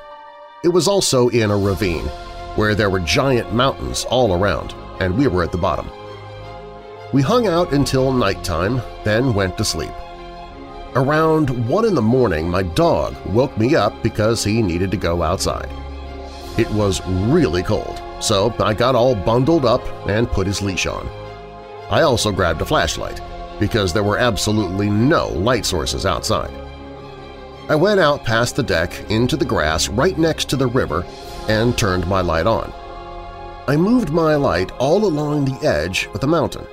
Speaker 2: It was also in a ravine, where there were giant mountains all around, and we were at the bottom. We hung out until nighttime, then went to sleep. Around 1 in the morning, my dog woke me up because he needed to go outside. It was really cold, so I got all bundled up and put his leash on. I also grabbed a flashlight, because there were absolutely no light sources outside. I went out past the deck into the grass right next to the river and turned my light on. I moved my light all along the edge of the mountain.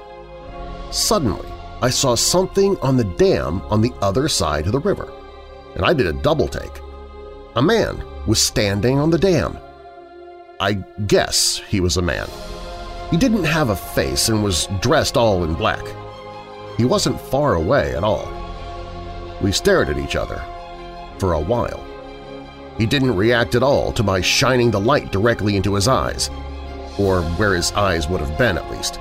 Speaker 2: Suddenly, I saw something on the dam on the other side of the river, and I did a double take. A man was standing on the dam. I guess he was a man. He didn't have a face and was dressed all in black. He wasn't far away at all. We stared at each other for a while. He didn't react at all to my shining the light directly into his eyes, or where his eyes would have been at least.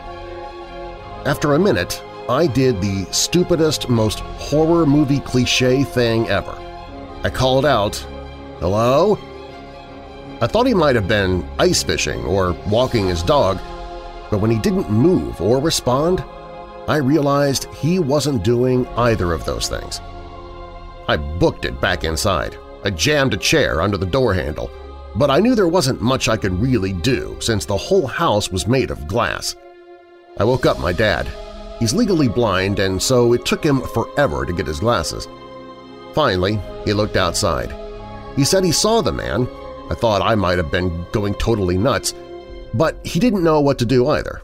Speaker 2: After a minute, I did the stupidest, most horror movie cliche thing ever. I called out, Hello? I thought he might have been ice fishing or walking his dog, but when he didn't move or respond, I realized he wasn't doing either of those things. I booked it back inside. I jammed a chair under the door handle, but I knew there wasn't much I could really do since the whole house was made of glass. I woke up my dad. He's legally blind and so it took him forever to get his glasses. Finally, he looked outside. He said he saw the man. I thought I might have been going totally nuts, but he didn't know what to do either.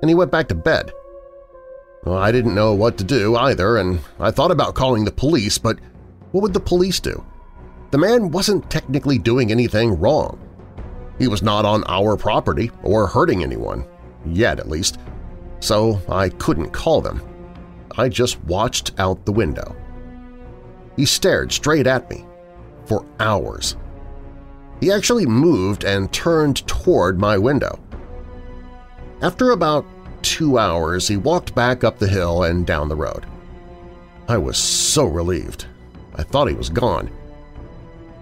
Speaker 2: And he went back to bed. Well, I didn't know what to do either, and I thought about calling the police, but what would the police do? The man wasn't technically doing anything wrong. He was not on our property or hurting anyone, yet at least, so I couldn't call them. I just watched out the window. He stared straight at me for hours. He actually moved and turned toward my window. After about two hours, he walked back up the hill and down the road. I was so relieved. I thought he was gone.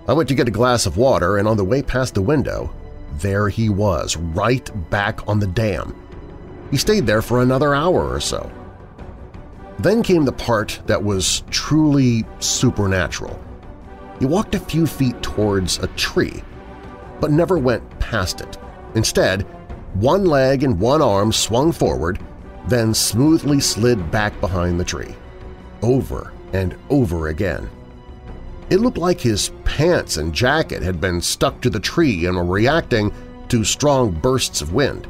Speaker 2: I went to get a glass of water, and on the way past the window, there he was, right back on the dam. He stayed there for another hour or so. Then came the part that was truly supernatural. He walked a few feet towards a tree, but never went past it. Instead, one leg and one arm swung forward, then smoothly slid back behind the tree, over and over again. It looked like his pants and jacket had been stuck to the tree and were reacting to strong bursts of wind.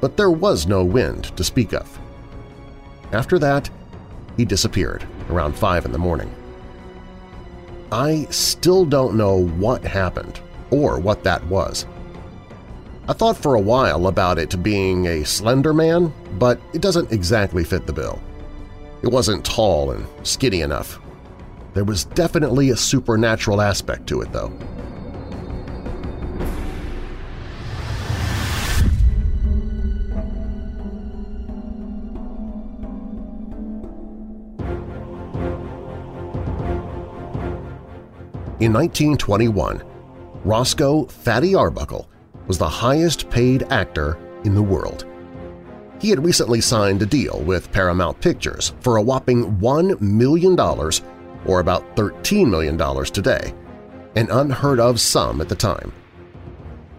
Speaker 2: But there was no wind to speak of. After that, he disappeared around 5 in the morning. I still don't know what happened or what that was. I thought for a while about it being a slender man, but it doesn't exactly fit the bill. It wasn't tall and skinny enough. There was definitely a supernatural aspect to it, though. In 1921, Roscoe Fatty Arbuckle was the highest-paid actor in the world. He had recently signed a deal with Paramount Pictures for a whopping $1 million or about $13 million today, an unheard-of sum at the time.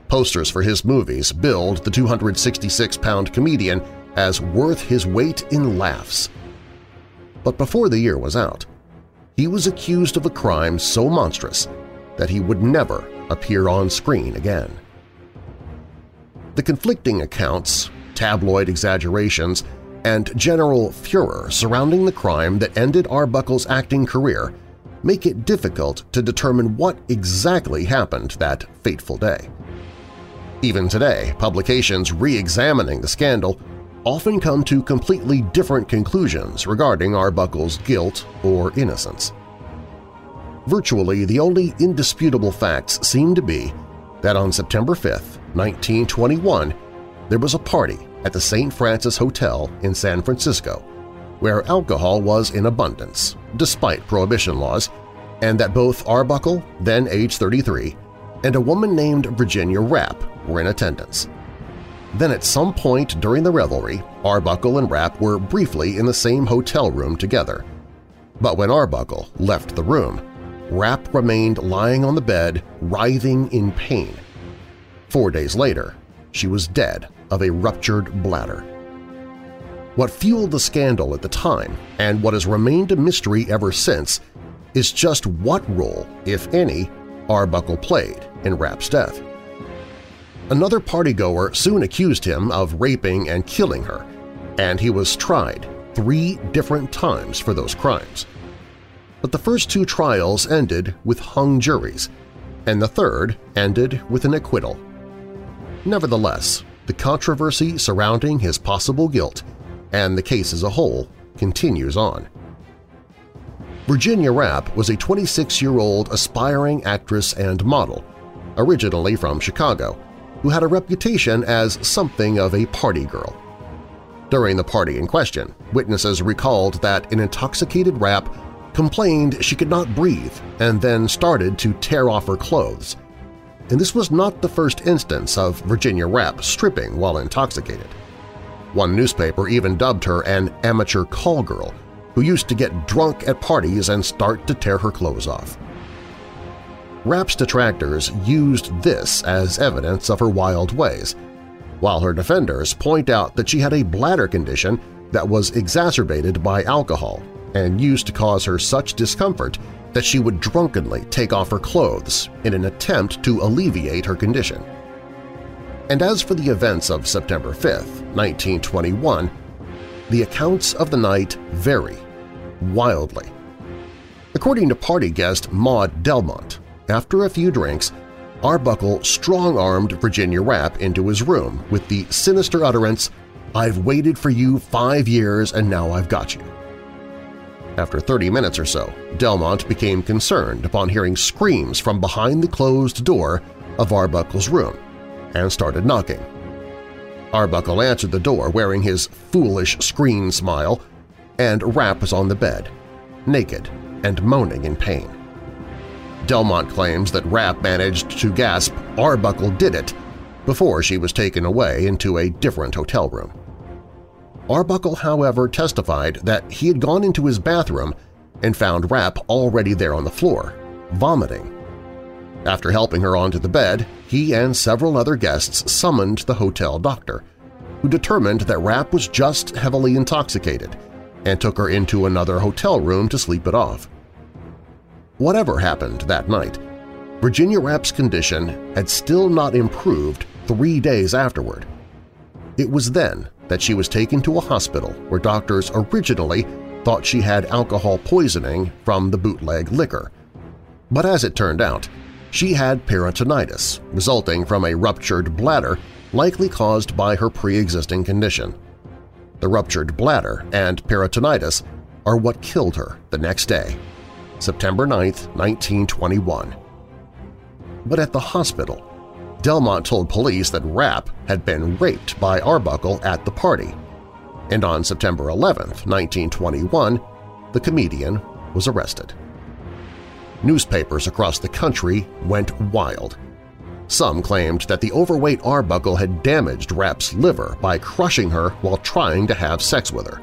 Speaker 2: Posters for his movies billed the 266-pound comedian as worth his weight in laughs. But before the year was out, he was accused of a crime so monstrous that he would never appear on screen again. The conflicting accounts tabloid exaggerations, and general furor surrounding the crime that ended Arbuckle's acting career make it difficult to determine what exactly happened that fateful day. Even today, publications re-examining the scandal often come to completely different conclusions regarding Arbuckle's guilt or innocence. Virtually the only indisputable facts seem to be that on September 5, 1921, there was a party at the St. Francis Hotel in San Francisco where alcohol was in abundance, despite prohibition laws, and that both Arbuckle, then age 33, and a woman named Virginia Rappe were in attendance. Then at some point during the revelry, Arbuckle and Rappe were briefly in the same hotel room together. But when Arbuckle left the room, Rappe remained lying on the bed, writhing in pain. Four days later, she was dead of a ruptured bladder. What fueled the scandal at the time, and what has remained a mystery ever since, is just what role, if any, Arbuckle played in Rappe's death. Another partygoer soon accused him of raping and killing her, and he was tried three different times for those crimes. But the first two trials ended with hung juries, and the third ended with an acquittal. Nevertheless, the controversy surrounding his possible guilt and the case as a whole continues on. Virginia Rappe was a 26-year-old aspiring actress and model, originally from Chicago, who had a reputation as something of a party girl. During the party in question, witnesses recalled that an intoxicated Rappe complained she could not breathe and then started to tear off her clothes, and this was not the first instance of Virginia Rappe stripping while intoxicated. One newspaper even dubbed her an amateur call girl who used to get drunk at parties and start to tear her clothes off. Rappe's detractors used this as evidence of her wild ways, while her defenders point out that she had a bladder condition that was exacerbated by alcohol and used to cause her such discomfort that she would drunkenly take off her clothes in an attempt to alleviate her condition. And as for the events of September 5, 1921, the accounts of the night vary wildly. According to party guest Maude Delmont, after a few drinks, Arbuckle strong-armed Virginia Rappe into his room with the sinister utterance, I've waited for you five years and now I've got you. After 30 minutes or so, Delmont became concerned upon hearing screams from behind the closed door of Arbuckle's room and started knocking. Arbuckle answered the door wearing his foolish screen smile, and Rappe was on the bed, naked and moaning in pain. Delmont claims that Rappe managed to gasp, Arbuckle did it, before she was taken away into a different hotel room. Arbuckle, however, testified that he had gone into his bathroom and found Rappe already there on the floor, vomiting. After helping her onto the bed, he and several other guests summoned the hotel doctor, who determined that Rappe was just heavily intoxicated and took her into another hotel room to sleep it off. Whatever happened that night, Virginia Rappe's condition had still not improved three days afterward. It was then that she was taken to a hospital where doctors originally thought she had alcohol poisoning from the bootleg liquor. But as it turned out, she had peritonitis resulting from a ruptured bladder likely caused by her pre-existing condition. The ruptured bladder and peritonitis are what killed her the next day, September 9, 1921. But at the hospital, Delmont told police that Rappe had been raped by Arbuckle at the party, and on September 11, 1921, the comedian was arrested. Newspapers across the country went wild. Some claimed that the overweight Arbuckle had damaged Rappe's liver by crushing her while trying to have sex with her,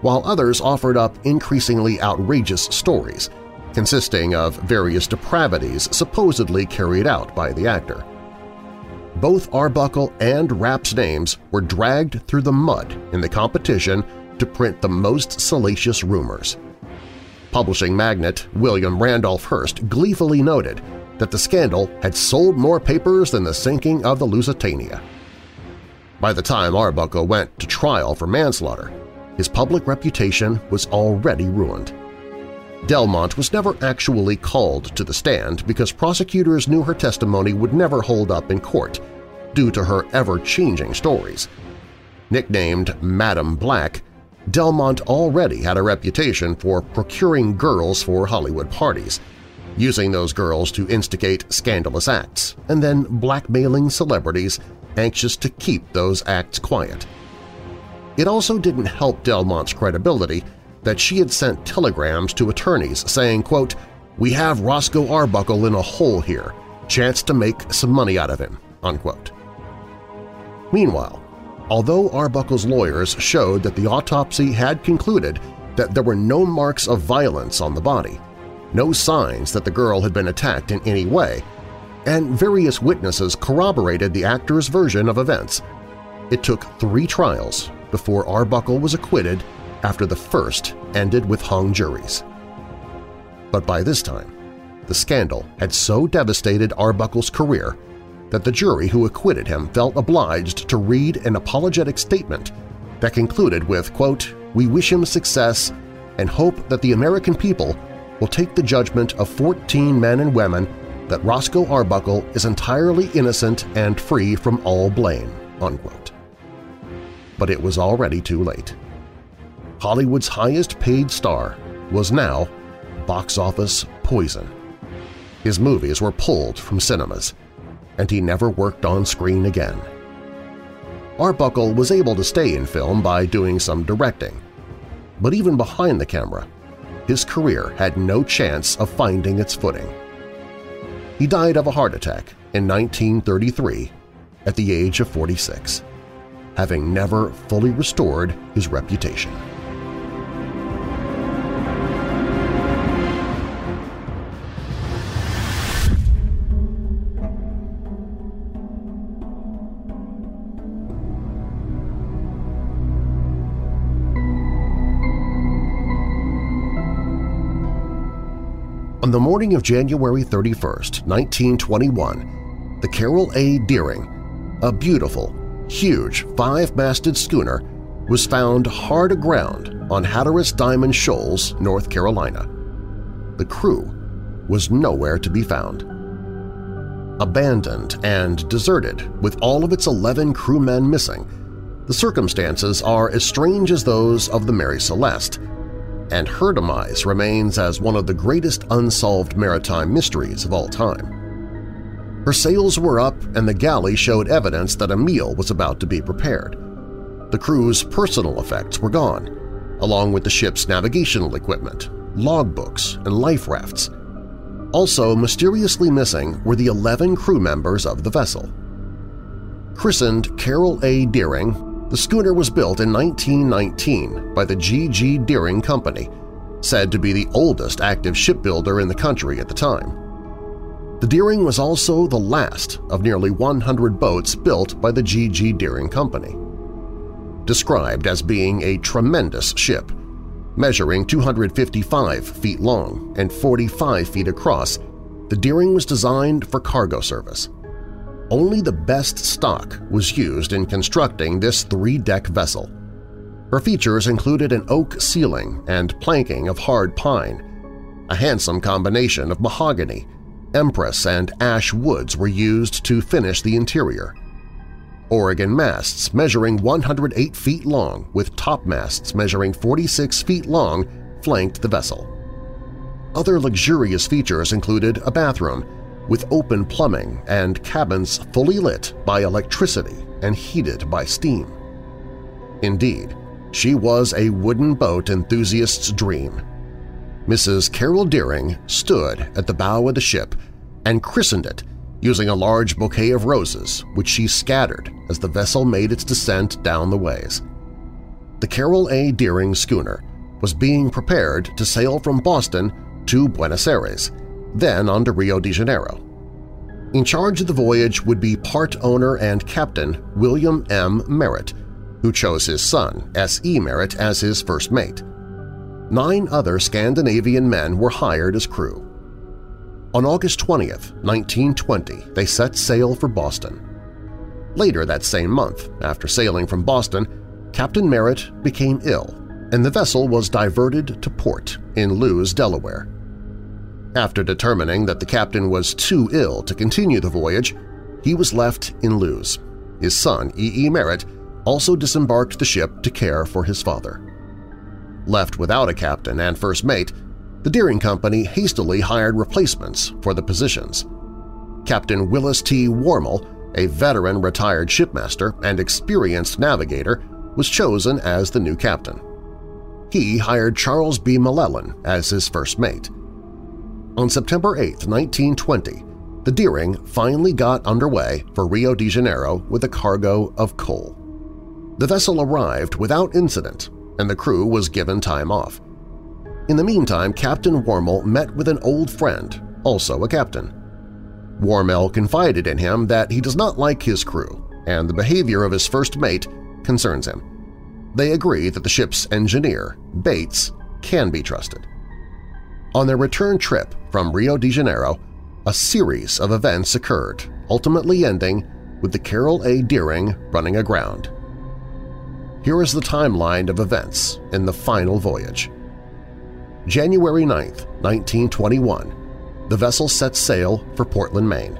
Speaker 2: while others offered up increasingly outrageous stories consisting of various depravities supposedly carried out by the actor. Both Arbuckle and Rappe's names were dragged through the mud in the competition to print the most salacious rumors. Publishing magnate William Randolph Hearst gleefully noted that the scandal had sold more papers than the sinking of the Lusitania. By the time Arbuckle went to trial for manslaughter, his public reputation was already ruined. Delmont was never actually called to the stand because prosecutors knew her testimony would never hold up in court due to her ever-changing stories. Nicknamed Madam Black, Delmont already had a reputation for procuring girls for Hollywood parties, using those girls to instigate scandalous acts, and then blackmailing celebrities anxious to keep those acts quiet. It also didn't help Delmont's credibility that she had sent telegrams to attorneys saying, quote, we have Roscoe Arbuckle in a hole here, chance to make some money out of him, unquote. Meanwhile, although Arbuckle's lawyers showed that the autopsy had concluded that there were no marks of violence on the body, no signs that the girl had been attacked in any way, and various witnesses corroborated the actor's version of events. It took three trials before Arbuckle was acquitted after the first ended with hung juries. But by this time, the scandal had so devastated Arbuckle's career that the jury who acquitted him felt obliged to read an apologetic statement that concluded with, quote, we wish him success and hope that the American people will take the judgment of 14 men and women that Roscoe Arbuckle is entirely innocent and free from all blame." Unquote. But it was already too late. Hollywood's highest-paid star was now box office poison. His movies were pulled from cinemas, and he never worked on screen again. Arbuckle was able to stay in film by doing some directing, but even behind the camera, his career had no chance of finding its footing. He died of a heart attack in 1933 at the age of 46, having never fully restored his reputation. The morning of January 31, 1921, the Carroll A. Deering, a beautiful, huge five-masted schooner, was found hard aground on Hatteras Diamond Shoals, North Carolina. The crew was nowhere to be found. Abandoned and deserted, with all of its 11 crewmen missing, the circumstances are as strange as those of the Mary Celeste, and her demise remains as one of the greatest unsolved maritime mysteries of all time. Her sails were up and the galley showed evidence that a meal was about to be prepared. The crew's personal effects were gone, along with the ship's navigational equipment, logbooks, and life rafts. Also mysteriously missing were the 11 crew members of the vessel. Christened Carroll A. Deering the schooner was built in 1919 by the G. G. Deering Company, said to be the oldest active shipbuilder in the country at the time. The Deering was also the last of nearly 100 boats built by the G. G. Deering Company. Described as being a tremendous ship, measuring 255 feet long and 45 feet across, the Deering was designed for cargo service. Only the best stock was used in constructing this three-deck vessel. Her features included an oak ceiling and planking of hard pine. A handsome combination of mahogany, empress, and ash woods were used to finish the interior. Oregon masts measuring 108 feet long with topmasts measuring 46 feet long flanked the vessel. Other luxurious features included a bathroom, with open plumbing and cabins fully lit by electricity and heated by steam. Indeed, she was a wooden boat enthusiast's dream. Mrs. Carol Deering stood at the bow of the ship and christened it using a large bouquet of roses which she scattered as the vessel made its descent down the ways. The Carroll A. Deering schooner was being prepared to sail from Boston to Buenos Aires, then on to Rio de Janeiro. In charge of the voyage would be part owner and captain William M. Merritt, who chose his son, S. E. Merritt, as his first mate. Nine other Scandinavian men were hired as crew. On August 20, 1920, they set sail for Boston. Later that same month, after sailing from Boston, Captain Merritt became ill, and the vessel was diverted to port in Lewes, Delaware. After determining that the captain was too ill to continue the voyage, he was left in Lewes. His son, E. E. Merritt, also disembarked the ship to care for his father. Left without a captain and first mate, the Deering Company hastily hired replacements for the positions. Captain Willis T. Wormell, a veteran retired shipmaster and experienced navigator, was chosen as the new captain. He hired Charles B. M'Lellan as his first mate. On September 8, 1920, the Deering finally got underway for Rio de Janeiro with a cargo of coal. The vessel arrived without incident, and the crew was given time off. In the meantime, Captain Wormell met with an old friend, also a captain. Wormell confided in him that he does not like his crew, and the behavior of his first mate concerns him. They agree that the ship's engineer, Bates, can be trusted. On their return trip from Rio de Janeiro, a series of events occurred, ultimately ending with the Carroll A. Deering running aground. Here is the timeline of events in the final voyage. January 9, 1921, the vessel sets sail for Portland, Maine.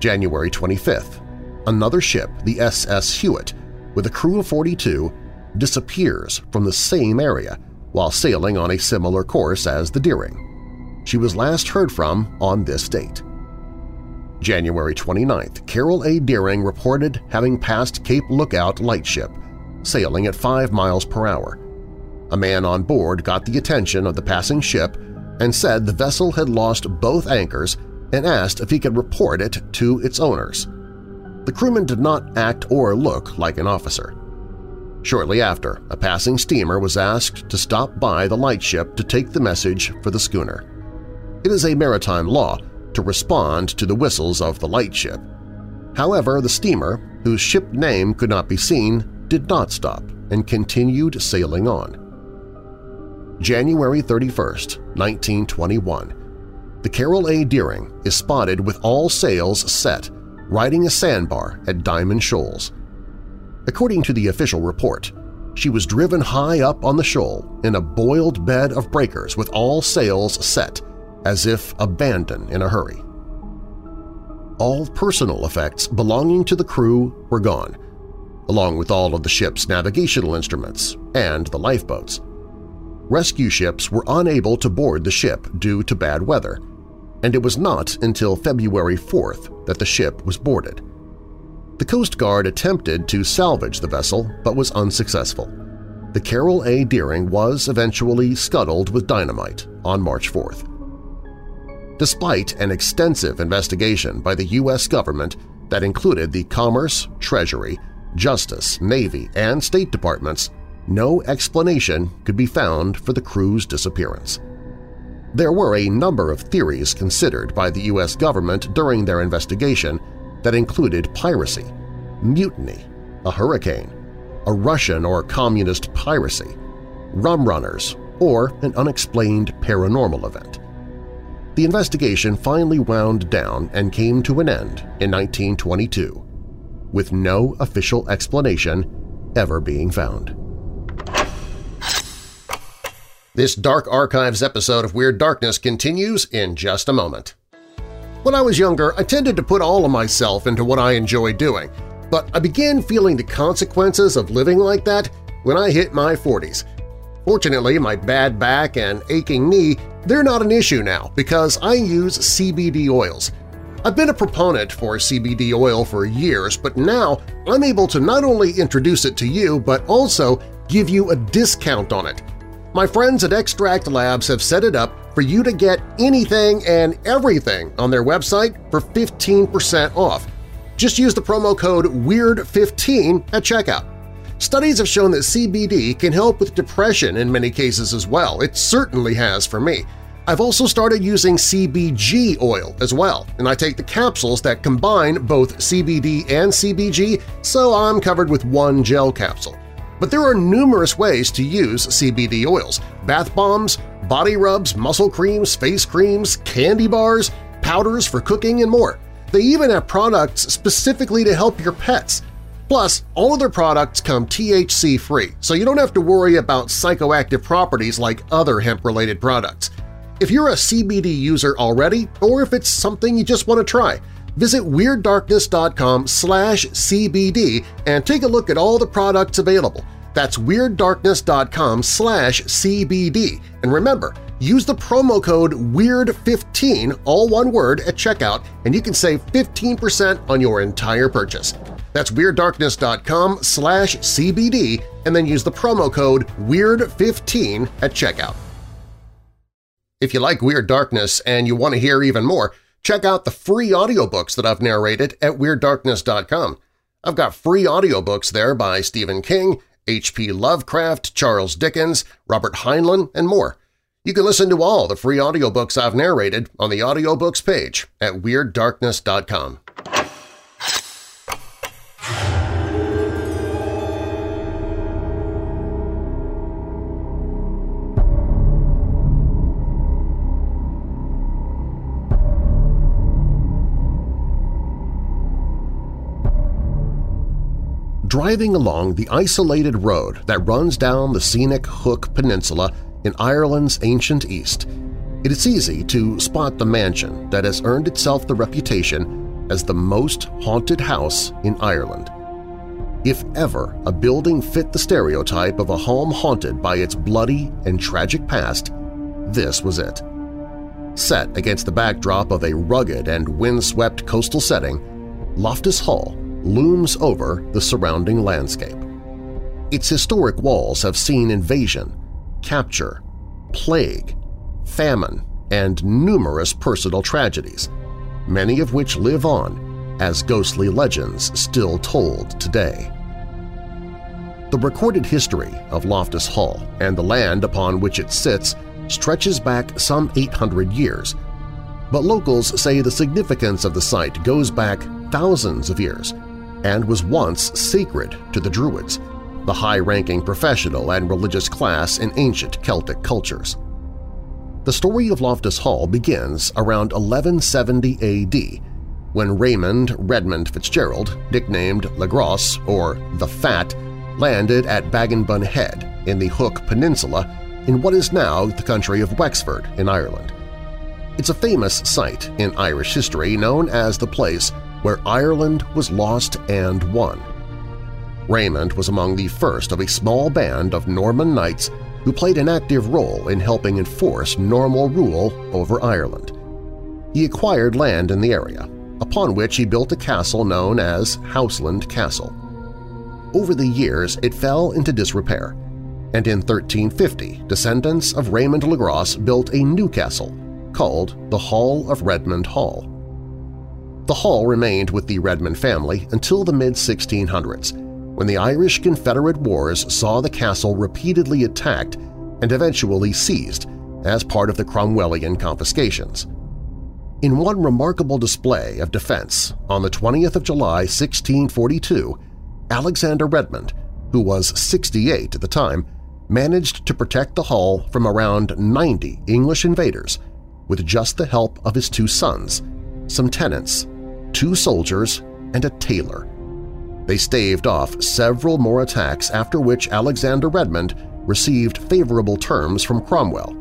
Speaker 2: January 25th, another ship, the SS Hewitt, with a crew of 42, disappears from the same area while sailing on a similar course as the Deering. She was last heard from on this date. January 29th, Carroll A. Deering reported having passed Cape Lookout lightship, sailing at 5 miles per hour. A man on board got the attention of the passing ship and said the vessel had lost both anchors and asked if he could report it to its owners. The crewman did not act or look like an officer. Shortly after, a passing steamer was asked to stop by the lightship to take the message for the schooner. It is a maritime law to respond to the whistles of the lightship. However, the steamer, whose ship name could not be seen, did not stop and continued sailing on. January 31, 1921, the Carroll A. Deering is spotted with all sails set, riding a sandbar at Diamond Shoals. According to the official report, she was driven high up on the shoal in a boiled bed of breakers with all sails set, as if abandoned in a hurry. All personal effects belonging to the crew were gone, along with all of the ship's navigational instruments and the lifeboats. Rescue ships were unable to board the ship due to bad weather, and it was not until February 4th that the ship was boarded. The Coast Guard attempted to salvage the vessel but was unsuccessful. The Carroll A. Deering was eventually scuttled with dynamite on March 4th. Despite an extensive investigation by the U.S. government that included the Commerce, Treasury, Justice, Navy, and State Departments, no explanation could be found for the crew's disappearance. There were a number of theories considered by the U.S. government during their investigation that included piracy, mutiny, a hurricane, a Russian or communist piracy, rum runners, or an unexplained paranormal event. The investigation finally wound down and came to an end in 1922, with no official explanation ever being found. This Dark Archives episode of Weird Darkness continues in just a moment. When I was younger, I tended to put all of myself into what I enjoyed doing, but I began feeling the consequences of living like that when I hit my 40s. Fortunately, my bad back and aching knee, they're not an issue now because I use CBD oils. I've been a proponent for CBD oil for years, but now I'm able to not only introduce it to you but also give you a discount on it My friends at Extract Labs have set it up for you to get anything and everything on their website for 15% off. Just use the promo code WEIRD15 at checkout. Studies have shown that CBD can help with depression in many cases as well. It certainly has for me. I've also started using CBG oil as well, and I take the capsules that combine both CBD and CBG, so I'm covered with one gel capsule. But there are numerous ways to use CBD oils – bath bombs, body rubs, muscle creams, face creams, candy bars, powders for cooking, and more. They even have products specifically to help your pets. Plus, all of their products come THC-free, so you don't have to worry about psychoactive properties like other hemp-related products. If you're a CBD user already, or if it's something you just want to try, visit WeirdDarkness.com slash CBD and take a look at all the products available. That's WeirdDarkness.com slash CBD. And remember, use the promo code WEIRD15, all one word, at checkout, and you can save 15% on your entire purchase. That's WeirdDarkness.com slash CBD, and then use the promo code WEIRD15 at checkout. If you like Weird Darkness and you want to hear even more, check out the free audiobooks that I've narrated at WeirdDarkness.com. I've got free audiobooks there by Stephen King, H.P. Lovecraft, Charles Dickens, Robert Heinlein, and more. You can listen to all the free audiobooks I've narrated on the audiobooks page at WeirdDarkness.com. driving along the isolated road that runs down the scenic Hook Peninsula in Ireland's ancient east, it is easy to spot the mansion that has earned itself the reputation as the most haunted house in Ireland. If ever a building fit the stereotype of a home haunted by its bloody and tragic past, this was it. Set against the backdrop of a rugged and windswept coastal setting, Loftus Hall looms over the surrounding landscape. Its historic walls have seen invasion, capture, plague, famine, and numerous personal tragedies, many of which live on as ghostly legends still told today. The recorded history of Loftus Hall and the land upon which it sits stretches back some 800 years, but locals say the significance of the site goes back thousands of years and was once sacred to the Druids, the high-ranking professional and religious class in ancient Celtic cultures. The story of Loftus Hall begins around 1170 AD, when Raymond Redmond Fitzgerald, nicknamed Le Gros or the Fat, landed at Baginbun Head in the Hook Peninsula in what is now the country of Wexford in Ireland. It's a famous site in Irish history known as the place where Ireland was lost and won. Raymond was among the first of a small band of Norman knights who played an active role in helping enforce Norman rule over Ireland. He acquired land in the area, upon which he built a castle known as Houseland Castle. Over the years it fell into disrepair, and in 1350 descendants of Raymond Le Gros built a new castle called the Hall of Redmond Hall. The hall remained with the Redmond family until the mid-1600s, when the Irish Confederate Wars saw the castle repeatedly attacked and eventually seized as part of the Cromwellian confiscations. In one remarkable display of defense, on the 20th of July 1642, Alexander Redmond, who was 68 at the time, managed to protect the hall from around 90 English invaders with just the help of his two sons, some tenants, two soldiers, and a tailor. They staved off several more attacks after which Alexander Redmond received favorable terms from Cromwell.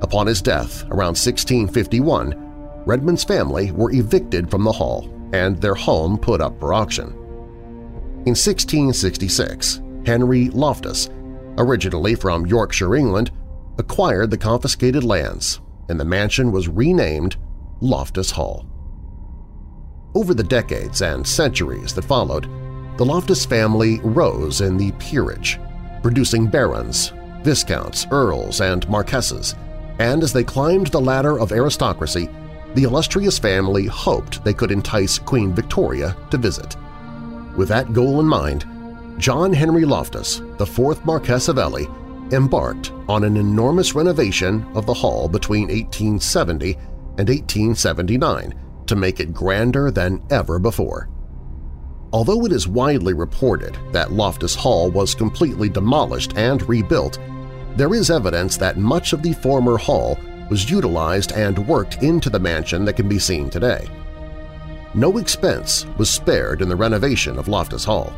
Speaker 2: Upon his death around 1651, Redmond's family were evicted from the hall and their home put up for auction. In 1666, Henry Loftus, originally from Yorkshire, England, acquired the confiscated lands and the mansion was renamed Loftus Hall. Over the decades and centuries that followed, the Loftus family rose in the peerage, producing barons, viscounts, earls, and marquesses, and as they climbed the ladder of aristocracy, the illustrious family hoped they could entice Queen Victoria to visit. With that goal in mind, John Henry Loftus, the fourth Marquess of Ely, embarked on an enormous renovation of the hall between 1870 and 1879 to make it grander than ever before. Although it is widely reported that Loftus Hall was completely demolished and rebuilt, there is evidence that much of the former hall was utilized and worked into the mansion that can be seen today. No expense was spared in the renovation of Loftus Hall.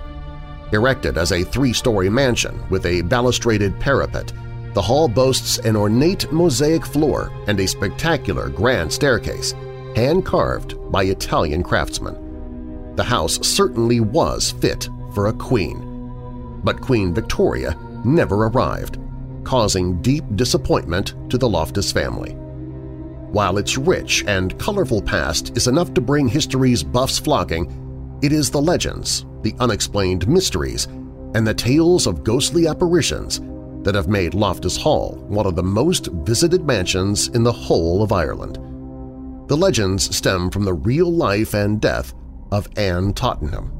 Speaker 2: Erected as a three-story mansion with a balustraded parapet, the hall boasts an ornate mosaic floor and a spectacular grand staircase, hand-carved by Italian craftsmen. The house certainly was fit for a queen. But Queen Victoria never arrived, causing deep disappointment to the Loftus family. While its rich and colorful past is enough to bring history's buffs flocking, it is the legends, the unexplained mysteries, and the tales of ghostly apparitions that have made Loftus Hall one of the most visited mansions in the whole of Ireland. The legends stem from the real life and death of Anne Tottenham.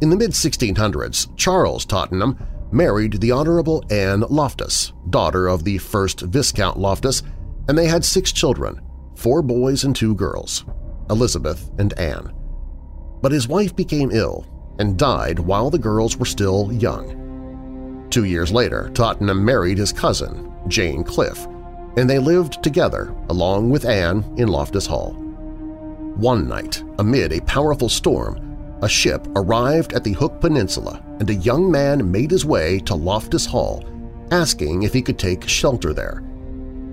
Speaker 2: In the mid-1600s, Charles Tottenham married the Honorable Anne Loftus, daughter of the first Viscount Loftus, and they had six children, four boys and two girls, Elizabeth and Anne. But his wife became ill and died while the girls were still young. Two years later, Tottenham married his cousin, Jane Cliff, and they lived together along with Anne in Loftus Hall. One night, amid a powerful storm, a ship arrived at the Hook Peninsula and a young man made his way to Loftus Hall, asking if he could take shelter there.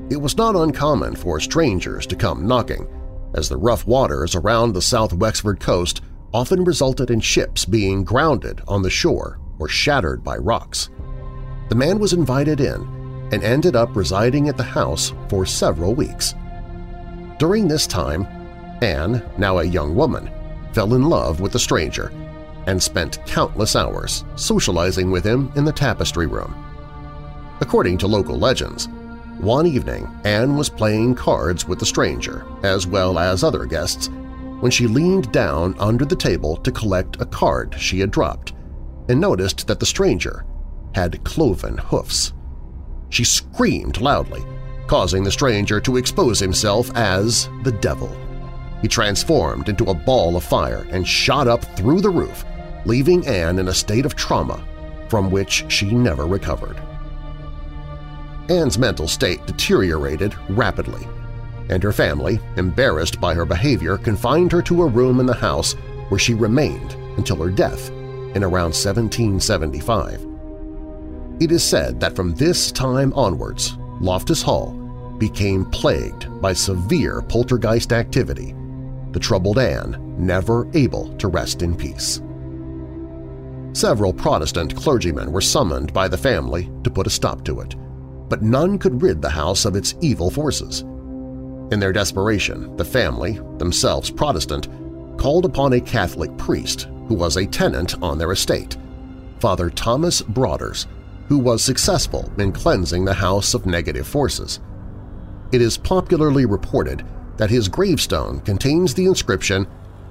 Speaker 2: It was not uncommon for strangers to come knocking, as the rough waters around the south Wexford coast often resulted in ships being grounded on the shore or shattered by rocks. The man was invited in and ended up residing at the house for several weeks. During this time, Anne, now a young woman, fell in love with the stranger and spent countless hours socializing with him in the tapestry room. According to local legends, one evening Anne was playing cards with the stranger, as well as other guests, when she leaned down under the table to collect a card she had dropped and noticed that the stranger had cloven hoofs. She screamed loudly, causing the stranger to expose himself as the devil. He transformed into a ball of fire and shot up through the roof, leaving Anne in a state of trauma from which she never recovered. Anne's mental state deteriorated rapidly, and her family, embarrassed by her behavior, confined her to a room in the house where she remained until her death in around 1775. It is said that from this time onwards, Loftus Hall became plagued by severe poltergeist activity the troubled Anne never able to rest in peace. Several Protestant clergymen were summoned by the family to put a stop to it, but none could rid the house of its evil forces. In their desperation, the family, themselves Protestant, called upon a Catholic priest who was a tenant on their estate, Father Thomas Broaders, who was successful in cleansing the house of negative forces. It is popularly reported that his gravestone contains the inscription,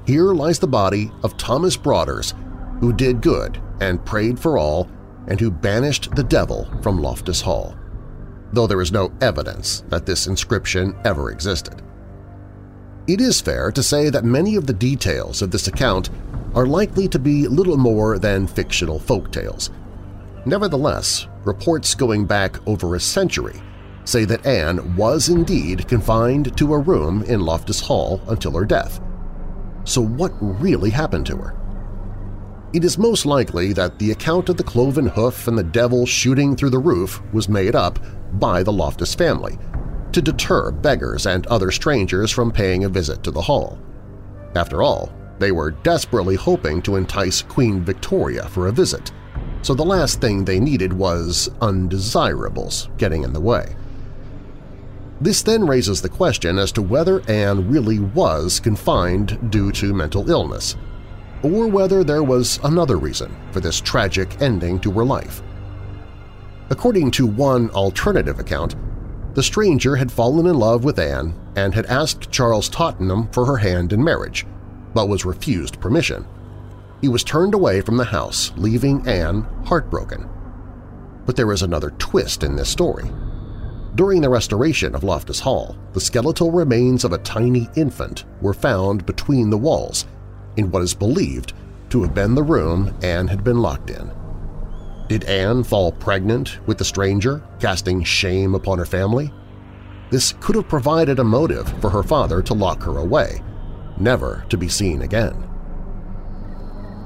Speaker 2: Here lies the body of Thomas Broaders, who did good and prayed for all and who banished the devil from Loftus Hall, though there is no evidence that this inscription ever existed. It is fair to say that many of the details of this account are likely to be little more than fictional folk tales. Nevertheless, reports going back over a century say that Anne was indeed confined to a room in Loftus Hall until her death. So what really happened to her? It is most likely that the account of the cloven hoof and the devil shooting through the roof was made up by the Loftus family to deter beggars and other strangers from paying a visit to the hall. After all, they were desperately hoping to entice Queen Victoria for a visit, so the last thing they needed was undesirables getting in the way. This then raises the question as to whether Anne really was confined due to mental illness, or whether there was another reason for this tragic ending to her life. According to one alternative account, the stranger had fallen in love with Anne and had asked Charles Tottenham for her hand in marriage, but was refused permission. He was turned away from the house, leaving Anne heartbroken. But there is another twist in this story. During the restoration of Loftus Hall, the skeletal remains of a tiny infant were found between the walls in what is believed to have been the room Anne had been locked in. Did Anne fall pregnant with the stranger, casting shame upon her family? This could have provided a motive for her father to lock her away, never to be seen again.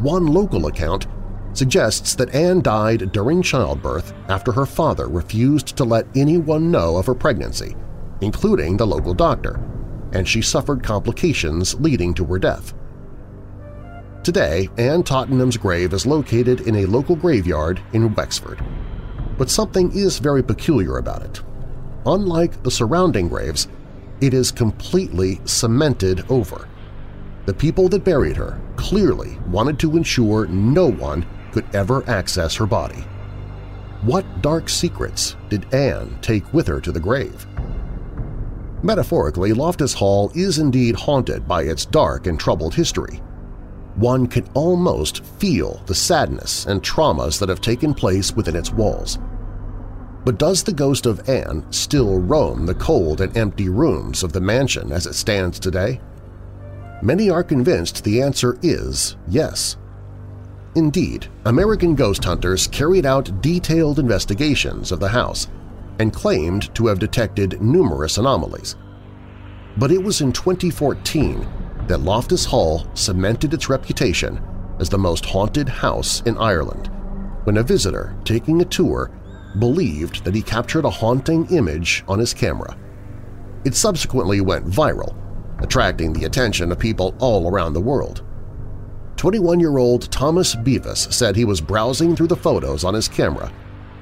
Speaker 2: One local account suggests that Anne died during childbirth after her father refused to let anyone know of her pregnancy, including the local doctor, and she suffered complications leading to her death. Today, Anne Tottenham's grave is located in a local graveyard in Wexford. But something is very peculiar about it. Unlike the surrounding graves, it is completely cemented over. The people that buried her clearly wanted to ensure no one could ever access her body. What dark secrets did Anne take with her to the grave? Metaphorically, Loftus Hall is indeed haunted by its dark and troubled history. One can almost feel the sadness and traumas that have taken place within its walls. But does the ghost of Anne still roam the cold and empty rooms of the mansion as it stands today? Many are convinced the answer is yes. Indeed, American ghost hunters carried out detailed investigations of the house and claimed to have detected numerous anomalies. But it was in 2014 that Loftus Hall cemented its reputation as the most haunted house in Ireland when a visitor taking a tour believed that he captured a haunting image on his camera. It subsequently went viral, attracting the attention of people all around the world. 21-year-old Thomas Beavis said he was browsing through the photos on his camera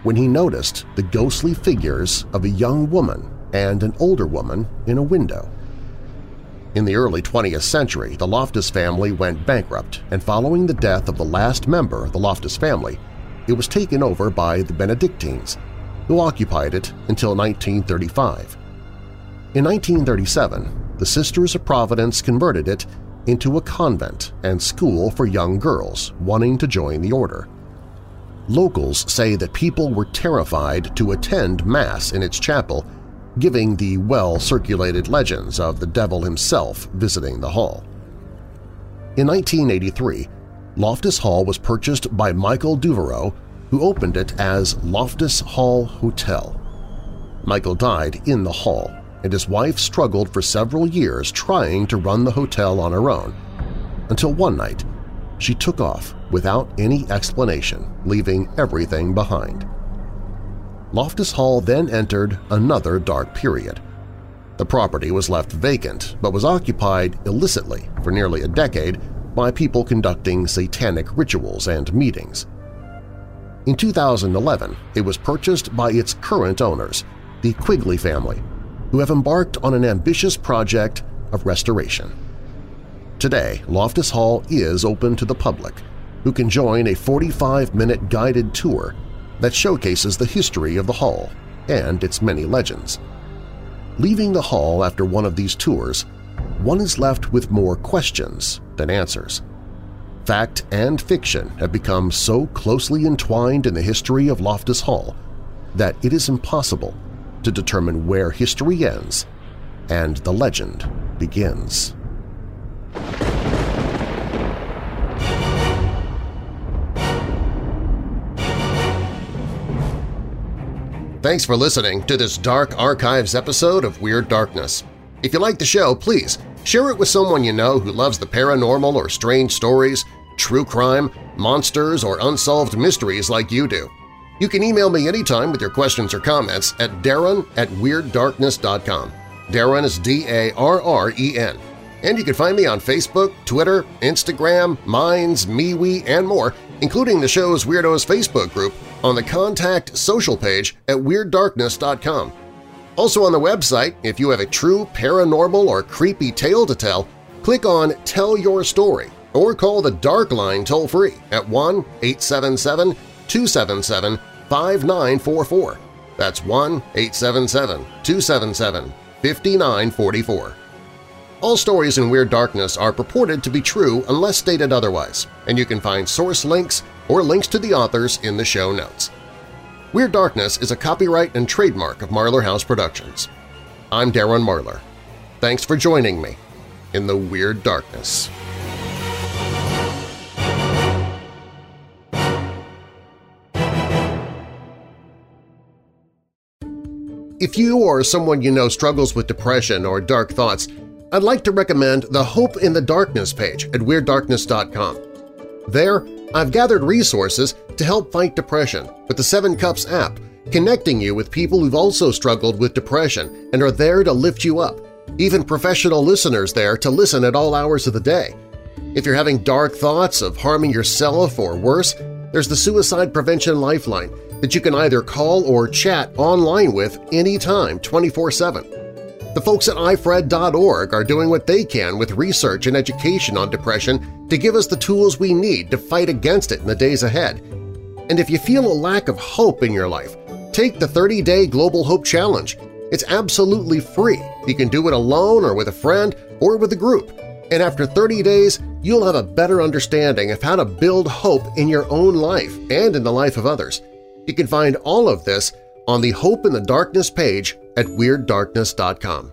Speaker 2: when he noticed the ghostly figures of a young woman and an older woman in a window. In the early 20th century, the Loftus family went bankrupt, and following the death of the last member of the Loftus family, it was taken over by the Benedictines, who occupied it until 1935. In 1937, the Sisters of Providence converted it into a convent and school for young girls wanting to join the order. Locals say that people were terrified to attend Mass in its chapel, giving the well-circulated legends of the devil himself visiting the hall. In 1983, Loftus Hall was purchased by Michael Devereux, who opened it as Loftus Hall Hotel. Michael died in the hall and his wife struggled for several years trying to run the hotel on her own, until one night she took off without any explanation, leaving everything behind. Loftus Hall then entered another dark period. The property was left vacant but was occupied illicitly for nearly a decade by people conducting satanic rituals and meetings. In 2011, it was purchased by its current owners, the Quigley family, who have embarked on an ambitious project of restoration. Today, Loftus Hall is open to the public, who can join a 45-minute guided tour that showcases the history of the hall and its many legends. Leaving the hall after one of these tours, one is left with more questions than answers. Fact and fiction have become so closely entwined in the history of Loftus Hall that it is impossible to determine where history ends and the legend begins. Thanks for listening to this Dark Archives episode of Weird Darkness. If you like the show, please share it with someone you know who loves the paranormal or strange stories, true crime, monsters, or unsolved mysteries like you do. You can email me anytime with your questions or comments at darren at WeirdDarkness.com. Darren is D-A-R-R-E-N. And you can find me on Facebook, Twitter, Instagram, Minds, MeWe, and more, including the show's Weirdos Facebook group on the Contact Social page at WeirdDarkness.com. Also on the website, if you have a true paranormal or creepy tale to tell, click on Tell Your Story or call the Dark Line toll-free at 1-877-277 5944. That's 1-877-277-5944. All stories in Weird Darkness are purported to be true unless stated otherwise, and you can find source links or links to the authors in the show notes. Weird Darkness is a copyright and trademark of Marlar House Productions. I'm Darren Marlar. Thanks for joining me in the Weird Darkness. If you or someone you know struggles with depression or dark thoughts, I'd like to recommend the Hope in the Darkness page at WeirdDarkness.com. There, I've gathered resources to help fight depression with the Seven Cups app, connecting you with people who've also struggled with depression and are there to lift you up, even professional listeners there to listen at all hours of the day. If you're having dark thoughts of harming yourself or worse, there's the Suicide Prevention Lifeline that you can either call or chat online with anytime 24-7. The folks at ifred.org are doing what they can with research and education on depression to give us the tools we need to fight against it in the days ahead. And if you feel a lack of hope in your life, take the 30-day Global Hope Challenge. It's absolutely free. You can do it alone or with a friend or with a group. And after 30 days, you'll have a better understanding of how to build hope in your own life and in the life of others. You can find all of this on the Hope in the Darkness page at WeirdDarkness.com.